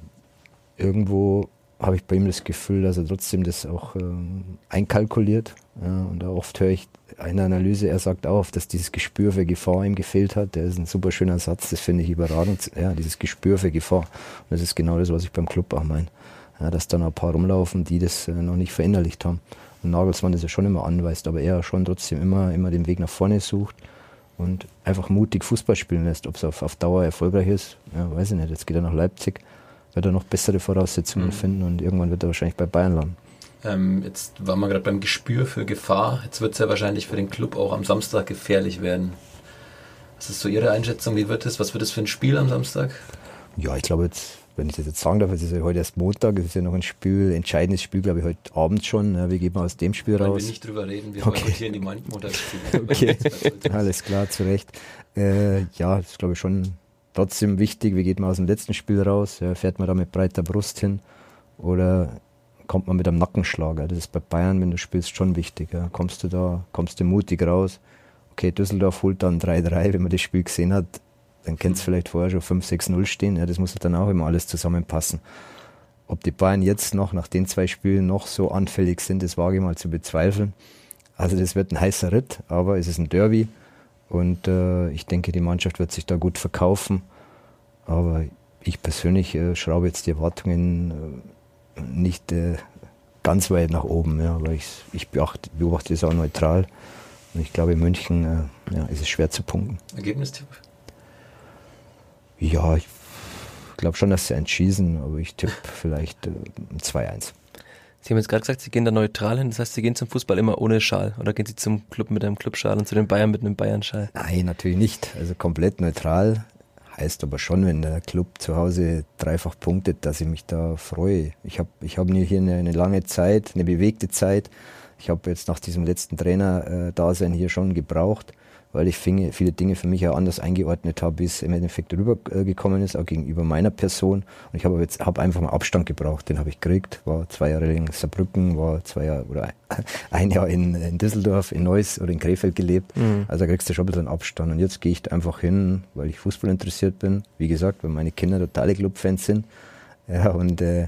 irgendwo habe ich bei ihm das Gefühl, dass er trotzdem das auch ähm, einkalkuliert. Ja, und oft höre ich eine Analyse, er sagt auch, dass dieses Gespür für Gefahr ihm gefehlt hat. Der ist ein super schöner Satz, das finde ich überragend. Ja, dieses Gespür für Gefahr. Und das ist genau das, was ich beim Club auch meine. Ja, dass da noch ein paar rumlaufen, die das äh, noch nicht verinnerlicht haben. Und Nagelsmann das ja schon immer anweist, aber er schon trotzdem immer, immer den Weg nach vorne sucht und einfach mutig Fußball spielen lässt. Ob es auf, auf Dauer erfolgreich ist, ja, weiß ich nicht. Jetzt geht er nach Leipzig wird er noch bessere Voraussetzungen mhm. finden und irgendwann wird er wahrscheinlich bei Bayern landen. Ähm, jetzt waren wir gerade beim Gespür für Gefahr. Jetzt wird es ja wahrscheinlich für den Club auch am Samstag gefährlich werden. Was ist so Ihre Einschätzung? Wie wird es? Was wird es für ein Spiel am Samstag? Ja, ich glaube jetzt, wenn ich das jetzt sagen darf, es ist ja heute erst Montag, es ist ja noch ein Spiel, entscheidendes Spiel, glaube ich, heute Abend schon. Ja, wie geht man aus dem Spiel raus? Wollen wir nicht drüber reden, wir okay. hier in die Montagsspiele. okay, alles klar, zu Recht. Äh, ja, das ist glaube ich schon trotzdem wichtig, wie geht man aus dem letzten Spiel raus? Ja, fährt man da mit breiter Brust hin oder kommt man mit einem Nackenschlag? Ja? Das ist bei Bayern, wenn du spielst, schon wichtig. Ja? Kommst du da, kommst du mutig raus? Okay, Düsseldorf holt dann 3-3, wenn man das Spiel gesehen hat, dann kennt es vielleicht vorher schon 5-6-0 stehen. Ja, das muss dann auch immer alles zusammenpassen. Ob die Bayern jetzt noch nach den zwei Spielen noch so anfällig sind, das wage ich mal zu bezweifeln. Also das wird ein heißer Ritt, aber es ist ein Derby. Und äh, ich denke, die Mannschaft wird sich da gut verkaufen. Aber ich persönlich äh, schraube jetzt die Erwartungen äh, nicht äh, ganz weit nach oben, ja, weil ich, ich beachte, beobachte es auch neutral. Und ich glaube, in München äh, ja, ist es schwer zu punkten. Ergebnistipp? Ja, ich glaube schon, dass sie entschießen, aber ich tippe vielleicht äh, 2-1. Sie haben jetzt gerade gesagt, Sie gehen da neutral hin. Das heißt, Sie gehen zum Fußball immer ohne Schal. Oder gehen Sie zum Club mit einem Clubschal und zu den Bayern mit einem Bayern-Schal? Nein, natürlich nicht. Also komplett neutral. Heißt aber schon, wenn der Club zu Hause dreifach punktet, dass ich mich da freue. Ich habe ich hab hier eine, eine lange Zeit, eine bewegte Zeit. Ich habe jetzt nach diesem letzten Trainer-Dasein hier schon gebraucht weil ich viele Dinge für mich auch anders eingeordnet habe, wie es im Endeffekt rübergekommen ist, auch gegenüber meiner Person. Und ich habe jetzt hab einfach mal Abstand gebraucht, den habe ich gekriegt, war zwei Jahre in Saarbrücken, war zwei Jahre oder ein Jahr in, in Düsseldorf, in Neuss oder in Krefeld gelebt. Mhm. Also da kriegst du schon ein bisschen Abstand. Und jetzt gehe ich einfach hin, weil ich Fußball interessiert bin. Wie gesagt, weil meine Kinder totale Clubfans sind. Ja, und äh,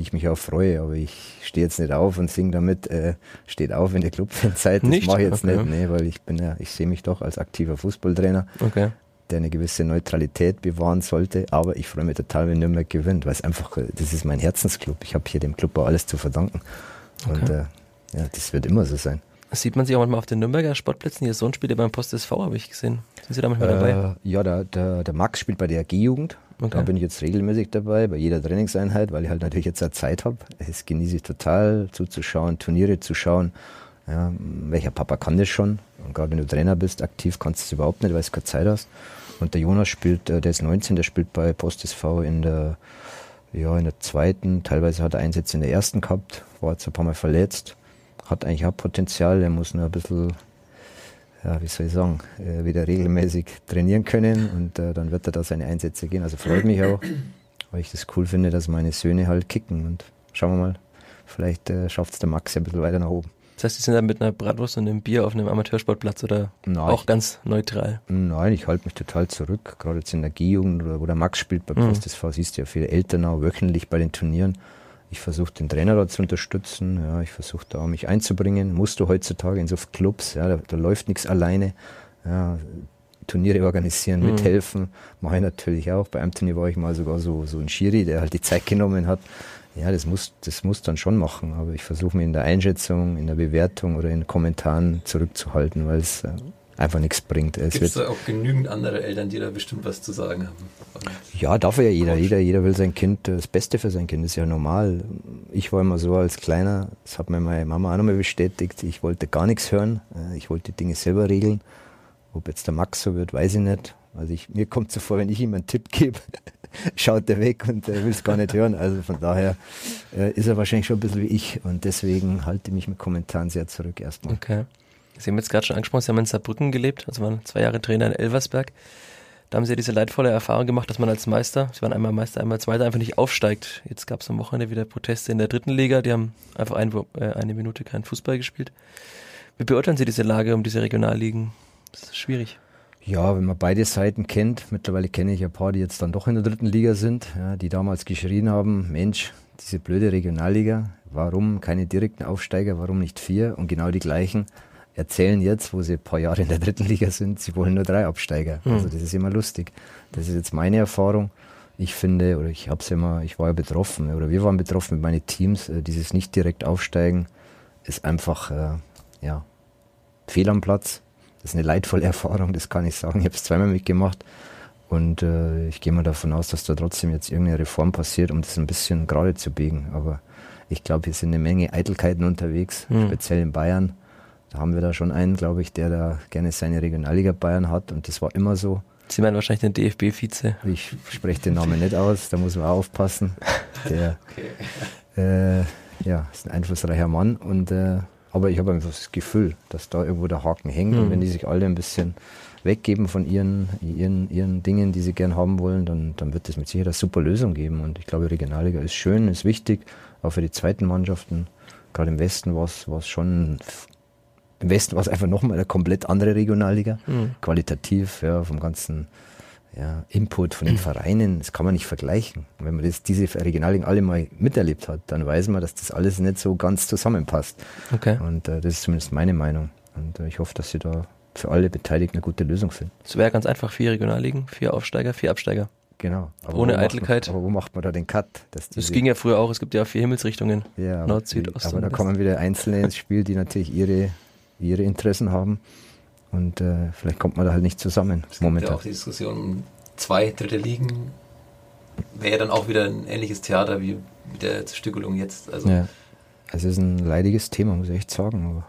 ich mich auch freue, aber ich stehe jetzt nicht auf und singe damit, äh, steht auf, wenn ihr Clubfans seid. Das mache ich jetzt okay. nicht, nee, weil ich bin ja, ich sehe mich doch als aktiver Fußballtrainer, okay. der eine gewisse Neutralität bewahren sollte, aber ich freue mich total, wenn Nürnberg gewinnt, weil es einfach, das ist mein Herzensclub. Ich habe hier dem Club auch alles zu verdanken. Okay. Und äh, ja, das wird immer so sein. Sieht man sich auch manchmal auf den Nürnberger Sportplätzen. Ihr Sohn spielt ja beim Post SV, habe ich gesehen. Sind Sie da manchmal dabei? Äh, ja, der, der, der Max spielt bei der G-Jugend. Okay. Da bin ich jetzt regelmäßig dabei, bei jeder Trainingseinheit, weil ich halt natürlich jetzt auch Zeit habe. Es genieße ich total zuzuschauen, Turniere zu schauen. Ja, welcher Papa kann das schon? Und gerade wenn du Trainer bist, aktiv kannst du es überhaupt nicht, weil du keine Zeit hast. Und der Jonas spielt, äh, der ist 19, der spielt bei Post SV in der, ja, in der zweiten, teilweise hat er Einsätze in der ersten gehabt, war jetzt ein paar Mal verletzt, hat eigentlich auch Potenzial, er muss nur ein bisschen, ja, wie soll ich sagen, äh, wieder regelmäßig trainieren können und äh, dann wird er da seine Einsätze gehen. Also freut mich auch, weil ich das cool finde, dass meine Söhne halt kicken und schauen wir mal, vielleicht äh, schafft es der Max ja ein bisschen weiter nach oben. Das heißt, die sind dann mit einer Bratwurst und einem Bier auf einem Amateursportplatz oder Nein, auch ganz neutral? Nein, ich halte mich total zurück. Gerade jetzt in der G-Jugend oder wo der Max spielt bei mhm. PostSV, siehst du ja viele Eltern auch wöchentlich bei den Turnieren. Ich versuche den Trainer da zu unterstützen. Ja, ich versuche da mich einzubringen. Musst du heutzutage in so Clubs, ja, da, da läuft nichts alleine. Ja, Turniere organisieren, mhm. mithelfen. Mache ich natürlich auch. Bei einem Turnier war ich mal sogar so, so ein Schiri, der halt die Zeit genommen hat. Ja, das muss, das muss dann schon machen, aber ich versuche mich in der Einschätzung, in der Bewertung oder in Kommentaren zurückzuhalten, weil es äh, einfach nichts bringt. Gibt es da auch genügend andere Eltern, die da bestimmt was zu sagen haben? ja, darf ja jeder. jeder. Jeder will sein Kind, das Beste für sein Kind, das ist ja normal. Ich war immer so als Kleiner, das hat mir meine Mama auch nochmal bestätigt, ich wollte gar nichts hören, äh, ich wollte Dinge selber regeln. Ob jetzt der Max so wird, weiß ich nicht. Also ich, mir kommt so vor, wenn ich ihm einen Tipp gebe, schaut er weg und er will es gar nicht hören. Also von daher äh, ist er wahrscheinlich schon ein bisschen wie ich und deswegen halte ich mich mit Kommentaren sehr zurück erstmal. Okay. Sie haben jetzt gerade schon angesprochen, Sie haben in Saarbrücken gelebt, also waren zwei Jahre Trainer in Elversberg. Da haben Sie ja diese leidvolle Erfahrung gemacht, dass man als Meister, Sie waren einmal Meister, einmal Zweiter, einfach nicht aufsteigt. Jetzt gab es am Wochenende wieder Proteste in der dritten Liga, die haben einfach ein, äh, eine Minute keinen Fußball gespielt. Wie beurteilen Sie diese Lage um diese Regionalligen? Das ist schwierig. Ja, wenn man beide Seiten kennt, mittlerweile kenne ich ein paar, die jetzt dann doch in der dritten Liga sind, ja, die damals geschrien haben, Mensch, diese blöde Regionalliga, warum keine direkten Aufsteiger, warum nicht vier? Und genau die gleichen erzählen jetzt, wo sie ein paar Jahre in der dritten Liga sind, sie wollen nur drei Absteiger. Mhm. Also das ist immer lustig. Das ist jetzt meine Erfahrung. Ich finde, oder ich habe es immer, ich war ja betroffen, oder wir waren betroffen mit meinen Teams, äh, dieses nicht direkt aufsteigen ist einfach, äh, ja, fehl am Platz das ist eine leidvolle Erfahrung, das kann ich sagen. Ich habe es zweimal mitgemacht und äh, ich gehe mal davon aus, dass da trotzdem jetzt irgendeine Reform passiert, um das ein bisschen gerade zu biegen. Aber ich glaube, hier sind eine Menge Eitelkeiten unterwegs, mhm. speziell in Bayern. Da haben wir da schon einen, glaube ich, der da gerne seine Regionalliga Bayern hat und das war immer so. Sie meinen wahrscheinlich den DFB-Vize. Ich spreche den Namen nicht aus, da muss man auch aufpassen. Der okay. äh, ja, ist ein einflussreicher Mann und äh, aber ich habe einfach das Gefühl, dass da irgendwo der Haken hängt. Mhm. Und wenn die sich alle ein bisschen weggeben von ihren, ihren, ihren Dingen, die sie gern haben wollen, dann, dann wird es mit Sicherheit eine super Lösung geben. Und ich glaube, Regionalliga ist schön, ist wichtig, auch für die zweiten Mannschaften. Gerade im Westen war es schon, im Westen war es einfach nochmal eine komplett andere Regionalliga. Mhm. Qualitativ, ja, vom ganzen ja, Input von den Vereinen, das kann man nicht vergleichen. Und wenn man das, diese Regionalligen alle mal miterlebt hat, dann weiß man, dass das alles nicht so ganz zusammenpasst. Okay. Und äh, das ist zumindest meine Meinung. Und äh, ich hoffe, dass sie da für alle Beteiligten eine gute Lösung finden. Es wäre ganz einfach, vier Regionalligen, vier Aufsteiger, vier Absteiger. Genau. Aber Ohne Eitelkeit. Man, aber wo macht man da den Cut? das ging ja früher auch, es gibt ja vier Himmelsrichtungen. Ja, Nord, Süd, Ost. Aber da kommen wieder Einzelne ins Spiel, die natürlich ihre, ihre Interessen haben. Und äh, vielleicht kommt man da halt nicht zusammen. Es momentan. gibt ja auch die Diskussion um zwei dritte Ligen. Wäre dann auch wieder ein ähnliches Theater wie mit der Zerstückelung jetzt. Also ja. Es ist ein leidiges Thema, muss ich echt sagen. Aber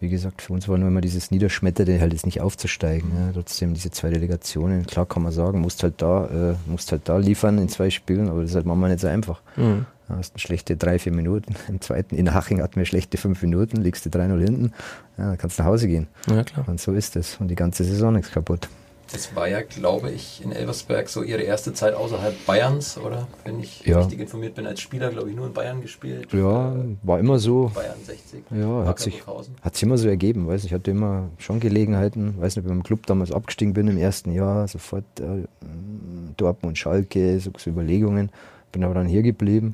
wie gesagt, für uns war nur immer dieses Niederschmetterte, halt jetzt nicht aufzusteigen. Ja. Trotzdem diese zwei Delegationen, klar kann man sagen, musst halt da, äh, musst halt da liefern in zwei Spielen, aber das ist halt manchmal nicht so einfach. Mhm. Du hast eine schlechte drei, vier Minuten. Im zweiten, in Haching hatten wir schlechte fünf Minuten, liegst du 3-0 hinten, ja, dann kannst du nach Hause gehen. Ja, klar. Und so ist es. Und die ganze Saison ist kaputt. Das war ja, glaube ich, in Elversberg so ihre erste Zeit außerhalb Bayerns, oder? Wenn ich ja. richtig informiert bin, als Spieler, glaube ich, nur in Bayern gespielt. Ja, war immer so. Bayern 60. Ja, hat sich, hat sich immer so ergeben, weiß ich, hatte immer schon Gelegenheiten, weiß nicht, wenn ich beim Club damals abgestiegen bin im ersten Jahr, sofort äh, Dortmund, Schalke, so, so Überlegungen, bin aber dann hier geblieben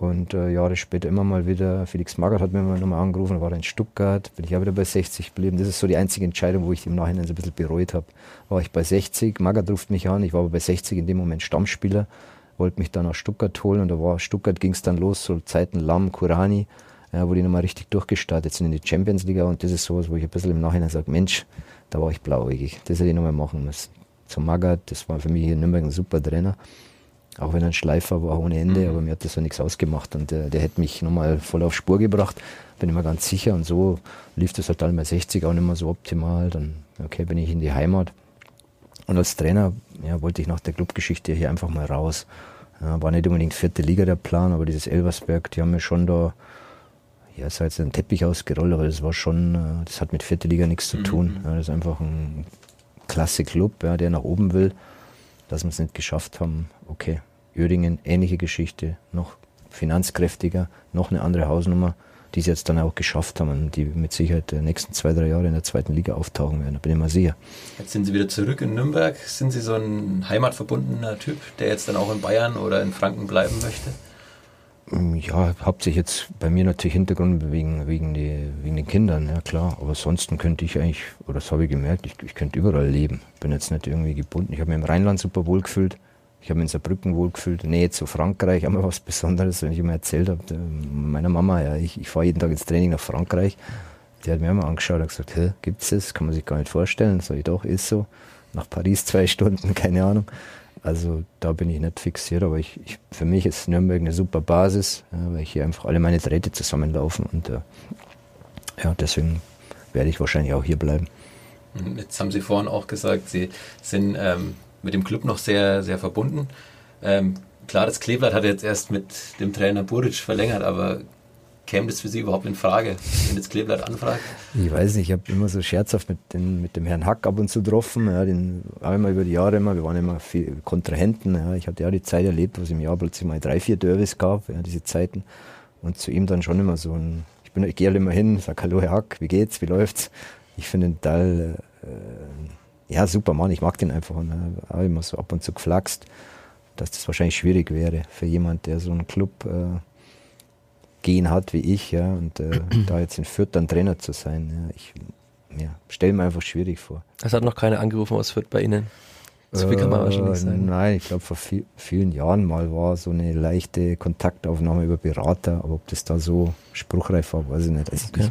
und äh, Jahre später immer mal wieder, Felix Magath hat mir mal nochmal angerufen, war in Stuttgart, bin ich auch wieder bei 60 geblieben. Das ist so die einzige Entscheidung, wo ich im Nachhinein so ein bisschen bereut habe. War ich bei 60, Magath ruft mich an, ich war aber bei 60 in dem Moment Stammspieler, wollte mich dann nach Stuttgart holen und da war Stuttgart ging es dann los, so Zeiten Lamm, Kurani, ja, wo die nochmal richtig durchgestartet sind in die Champions League und das ist sowas, wo ich ein bisschen im Nachhinein sage, Mensch, da war ich blauäugig, das hätte ich nochmal machen müssen. Zum Magath, das war für mich hier in Nürnberg ein super Trainer auch wenn er ein Schleifer war ohne Ende, mhm. aber mir hat das ja nichts ausgemacht und der, der hätte mich nochmal voll auf Spur gebracht, bin ich mir ganz sicher und so lief das halt dann bei 60 auch nicht mehr so optimal, dann okay, bin ich in die Heimat und als Trainer ja, wollte ich nach der Clubgeschichte hier einfach mal raus. Ja, war nicht unbedingt vierte Liga der Plan, aber dieses Elversberg, die haben mir schon da, ja, es jetzt ein Teppich ausgerollt, aber das war schon, äh, das hat mit vierte Liga nichts zu tun. Mhm. Ja, das ist einfach ein klasse Club, ja, der nach oben will. Dass wir es nicht geschafft haben, okay. Öhringen, ähnliche Geschichte, noch finanzkräftiger, noch eine andere Hausnummer, die sie jetzt dann auch geschafft haben und die mit Sicherheit die nächsten zwei, drei Jahre in der zweiten Liga auftauchen werden, da bin ich mal sicher. Jetzt sind Sie wieder zurück in Nürnberg. Sind Sie so ein heimatverbundener Typ, der jetzt dann auch in Bayern oder in Franken bleiben möchte? Mm, ja, hauptsächlich jetzt bei mir natürlich Hintergrund wegen, wegen, die, wegen den Kindern, ja klar. Aber ansonsten könnte ich eigentlich, oder das habe ich gemerkt, ich, ich könnte überall leben. Bin jetzt nicht irgendwie gebunden. Ich habe mich im Rheinland super wohl gefühlt. Ich habe mich in Saarbrücken wohlgefühlt. Nähe zu Frankreich, immer was Besonderes, wenn ich immer erzählt habe. Meiner Mama, ja, ich, ich fahre jeden Tag ins Training nach Frankreich. Die hat mir immer angeschaut und gesagt, hä, gibt's das? Kann man sich gar nicht vorstellen. Sag ich doch, ist so. Nach Paris zwei Stunden, keine Ahnung. Also da bin ich nicht fixiert, aber ich, ich, für mich ist Nürnberg eine super Basis, ja, weil hier einfach alle meine Drähte zusammenlaufen und äh, ja, deswegen werde ich wahrscheinlich auch hier bleiben. Jetzt haben Sie vorhin auch gesagt, Sie sind ähm, mit dem Club noch sehr, sehr verbunden. Ähm, klar, das Kleeblatt hat jetzt erst mit dem Trainer Buric verlängert, aber käme das für Sie überhaupt in Frage, wenn das Kleeblatt anfragt? Ich weiß nicht, ich habe immer so scherzhaft mit, den, mit dem Herrn Hack ab und zu getroffen. Ja, den ich mal über die Jahre immer, wir waren immer viel Kontrahenten. Ja. Ich hatte ja die Zeit erlebt, wo es im Jahr plötzlich mal drei, vier Derbys gab, ja, diese Zeiten. Und zu ihm dann schon immer so ein, ich, bin, ich gehe halt immer hin, sage Hallo Herr Hack, wie geht's, wie läuft's? Ich finde den Teil, äh, ja super Mann, ich mag den einfach. Und äh, habe immer so ab und zu geflaxt, dass das wahrscheinlich schwierig wäre für jemand, der so einen Club äh, gehen hat wie ich, ja, und äh, da jetzt in Fürth dann Trainer zu sein, ja, ich ja, stelle mir einfach schwierig vor. Es hat noch keine angerufen aus Fürth bei Ihnen? So viel kann man wahrscheinlich äh, sagen. Nein, ich glaube vor viel, vielen Jahren mal war so eine leichte Kontaktaufnahme über Berater, aber ob das da so spruchreif war, weiß ich nicht. Also okay.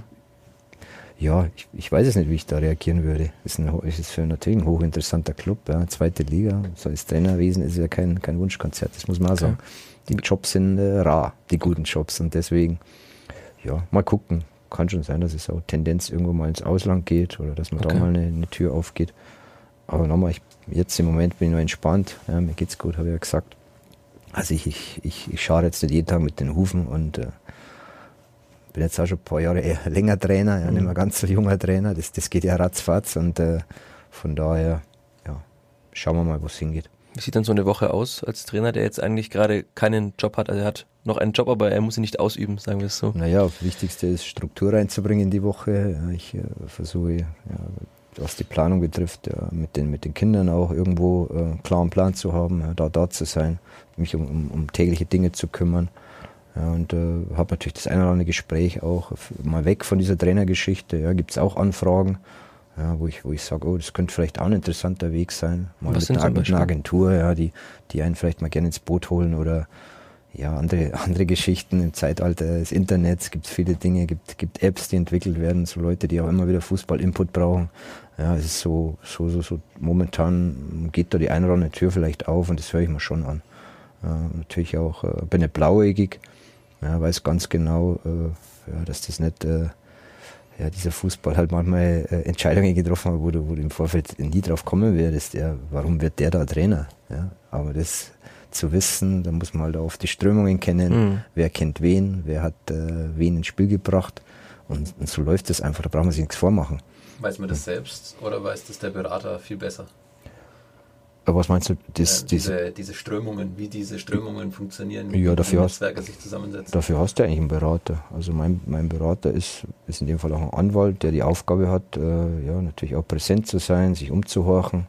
Ja, ich, ich, weiß es nicht, wie ich da reagieren würde. Es ist, ein, ist für natürlich ein hochinteressanter Club, ja, zweite Liga. So als Trainerwesen ist ja kein, kein Wunschkonzert, das muss man auch okay. sagen die Jobs sind äh, rar, die guten Jobs. Und deswegen, ja, mal gucken. Kann schon sein, dass es auch Tendenz irgendwo mal ins Ausland geht oder dass man okay. da mal eine, eine, Tür aufgeht. Aber nochmal, ich, jetzt im Moment bin ich noch entspannt. Ja, mir geht's gut, habe ich ja gesagt. Also ich, ich, ich, ich schaue jetzt nicht jeden Tag mit den Hufen und äh, bin jetzt auch schon ein paar Jahre eher länger Trainer, ja, mhm. nicht mehr ganz so junger Trainer. Das, das geht ja ratzfatz und äh, von daher, ja, schauen wir mal, wo es hingeht. Wie sieht dann so eine Woche aus als Trainer, der jetzt eigentlich gerade keinen Job hat? Also er hat noch einen Job, aber er muss ihn nicht ausüben, sagen wir es so. Naja, das Wichtigste ist Struktur reinzubringen in die Woche. Ich äh, versuche, ja, was die Planung betrifft, ja, mit, den, mit den Kindern auch irgendwo äh, einen klaren Plan zu haben, ja, da da zu sein, mich um, um, um tägliche Dinge zu kümmern. Ja, und äh, habe natürlich das eine oder andere Gespräch auch mal weg von dieser Trainergeschichte. Ja, Gibt es auch Anfragen ja, wo ich, wo ich sage, oh, das könnte vielleicht auch ein interessanter Weg sein. Mal Was mit, einer, mit einer Agentur, ja, die, die einen vielleicht mal gerne ins Boot holen oder ja, andere, andere Geschichten im Zeitalter des Internets gibt es viele Dinge, gibt, gibt Apps, die entwickelt werden, so Leute, die auch immer wieder Fußball-Input brauchen. Ja, es ist so, so, so, so, momentan geht da die eine oder andere Tür vielleicht auf und das höre ich mir schon an. Ja, natürlich auch, äh, bin nicht blauäugig, ja, weiß ganz genau, äh, ja, dass das nicht äh, ja, dieser Fußball halt manchmal äh, Entscheidungen getroffen hat, wo du, wo du im Vorfeld nie drauf kommen würdest, ja, warum wird der da Trainer? Ja, aber das zu wissen, da muss man halt auch die Strömungen kennen, mhm. wer kennt wen, wer hat äh, wen ins Spiel gebracht und, und so läuft es einfach, da braucht man sich nichts vormachen. Weiß man das selbst oder weiß das der Berater viel besser? Was meinst du? Das, äh, diese, diese, Strömungen, wie diese Strömungen funktionieren, wie ja, dafür Netzwerke sich zusammensetzen. Dafür hast du eigentlich einen Berater. Also mein, mein Berater ist, ist in dem Fall auch ein Anwalt, der die Aufgabe hat, äh, ja, natürlich auch präsent zu sein, sich umzuhorchen,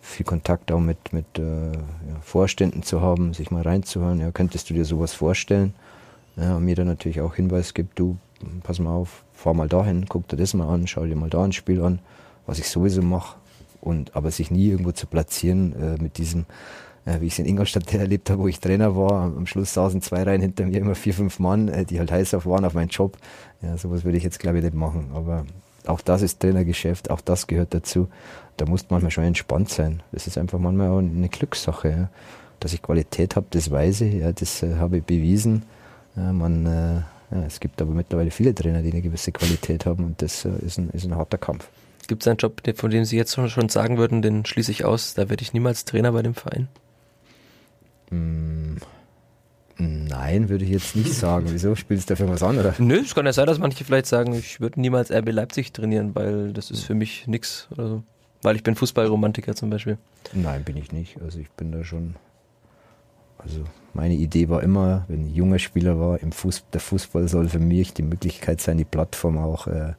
viel Kontakt auch mit, mit äh, ja, Vorständen zu haben, sich mal reinzuhören. Ja, könntest du dir sowas vorstellen? Ja, und mir dann natürlich auch Hinweis gibt, du, pass mal auf, fahr mal dahin, guck dir das mal an, schau dir mal da ein Spiel an, was ich sowieso mache und aber sich nie irgendwo zu platzieren äh, mit diesem, äh, wie ich es in Ingolstadt erlebt habe, wo ich Trainer war. Am Schluss saßen zwei Reihen hinter mir, immer vier, fünf Mann, äh, die halt heiß auf waren auf meinen Job. Ja, sowas würde ich jetzt glaube ich nicht machen. Aber auch das ist Trainergeschäft, auch das gehört dazu. Da muss man manchmal schon entspannt sein. Das ist einfach manchmal auch eine Glückssache. Ja. dass ich Qualität habe, das weiß ich, ja, das äh, habe ich bewiesen. Man, äh, ja, es gibt aber mittlerweile viele Trainer, die eine gewisse Qualität haben und das äh, ist, ein, ist ein harter Kampf. Gibt es einen Job, von dem Sie jetzt schon sagen würden, den schließe ich aus, da werde ich niemals Trainer bei dem Verein? Mm, nein, würde ich jetzt nicht sagen. Wieso? Spielst du dafür was an? Oder? Nö, es kann ja sein, dass manche vielleicht sagen, ich würde niemals RB Leipzig trainieren, weil das ist für mich nichts oder so. Weil ich bin Fußballromantiker zum Beispiel. Nein, bin ich nicht. Also ich bin da schon. Also meine Idee war immer, wenn ich junger Spieler war, im Fuß, der Fußball soll für mich die Möglichkeit sein, die Plattform auch äh,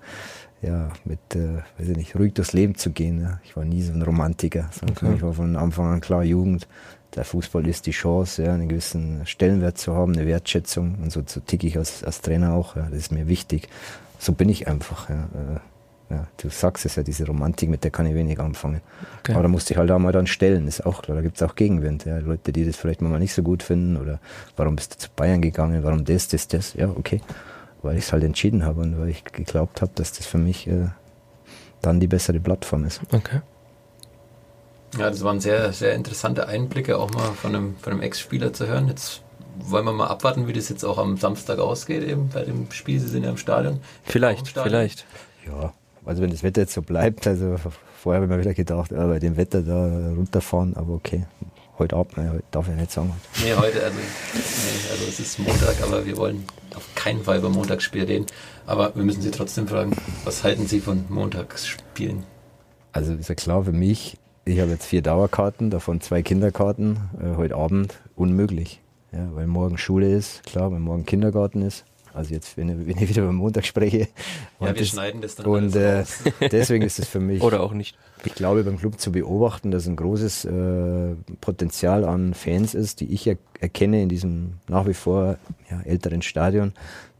ja, mit, äh, weiß ich nicht, ruhig durchs Leben zu gehen. Ja. Ich war nie so ein Romantiker, sondern okay. mich war von Anfang an klar, Jugend, der Fußball ist die Chance, ja, einen gewissen Stellenwert zu haben, eine Wertschätzung und so, so ticke ich als, als Trainer auch, ja, das ist mir wichtig. So bin ich einfach. Ja. Äh, ja, du sagst es ja, diese Romantik, mit der kann ich wenig anfangen. Okay. Aber da musste ich halt auch mal dann stellen, ist auch klar, da gibt es auch Gegenwind. Ja. Leute, die das vielleicht mal nicht so gut finden oder warum bist du zu Bayern gegangen, warum das, das, das, ja, okay. Weil ich es halt entschieden habe und weil ich geglaubt habe, dass das für mich äh, dann die bessere Plattform ist. Okay. Ja, das waren sehr, sehr interessante Einblicke, auch mal von einem, von einem Ex-Spieler zu hören. Jetzt wollen wir mal abwarten, wie das jetzt auch am Samstag ausgeht, eben bei dem Spiel. Sie sind ja im Stadion. Vielleicht, im Stadion. vielleicht. Ja, also wenn das Wetter jetzt so bleibt, also vorher habe ich mir wieder gedacht, äh, bei dem Wetter da runterfahren, aber okay, heute Abend, nein, heute darf ich nicht sagen. Nee, heute, also, nee, also es ist Montag, aber wir wollen auf keinen Fall über Montagsspiel reden. Aber wir müssen Sie trotzdem fragen, was halten Sie von Montagsspielen? Also ist ja klar für mich, ich habe jetzt vier Dauerkarten, davon zwei Kinderkarten, äh, heute Abend unmöglich. Ja, weil morgen Schule ist, klar, weil morgen Kindergarten ist. Also jetzt, wenn, ich, wenn ich wieder über Montag spreche. Ja, wir das, schneiden das dann Und äh, deswegen ist es für mich. Oder auch nicht. Ich glaube, beim Club zu beobachten, dass ein großes äh, Potenzial an Fans ist, die ich er erkenne in diesem nach wie vor ja, älteren Stadion,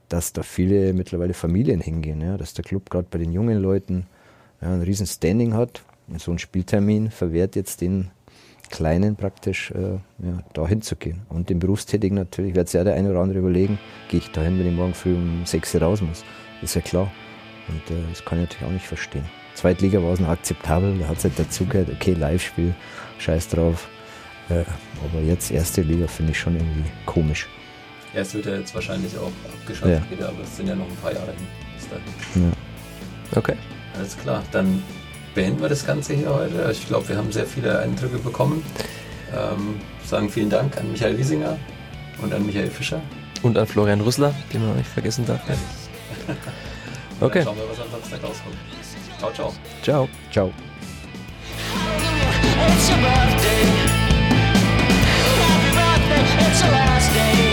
dass da viele mittlerweile Familien hingehen. Ja, dass der Club gerade bei den jungen Leuten ja, ein riesen Standing hat. So ein Spieltermin verwehrt jetzt den Kleinen praktisch äh, ja, da hinzugehen. Und den Berufstätigen natürlich wird sehr der eine oder andere überlegen, gehe ich dahin, wenn ich morgen früh um 6 Uhr raus muss. Ist ja klar. Und äh, das kann ich natürlich auch nicht verstehen. Zweitliga war es noch akzeptabel, da hat es halt dazugehört, okay, Live-Spiel, scheiß drauf. Äh, aber jetzt erste Liga finde ich schon irgendwie komisch. Ja, es wird ja jetzt wahrscheinlich auch abgeschafft ja. wieder, aber es sind ja noch ein paar Jahre hin. Ja. Okay. Alles klar, dann beenden wir das Ganze hier heute. Ich glaube, wir haben sehr viele Eindrücke bekommen. Ähm, sagen vielen Dank an Michael Wiesinger und an Michael Fischer. Und an Florian Rüssler, den man nicht vergessen darf. Ja. okay. Dann schauen wir, was am Samstag rauskommt. Ciao, ciao. Ciao. Ciao. It's your birthday. Happy birthday. It's your last day.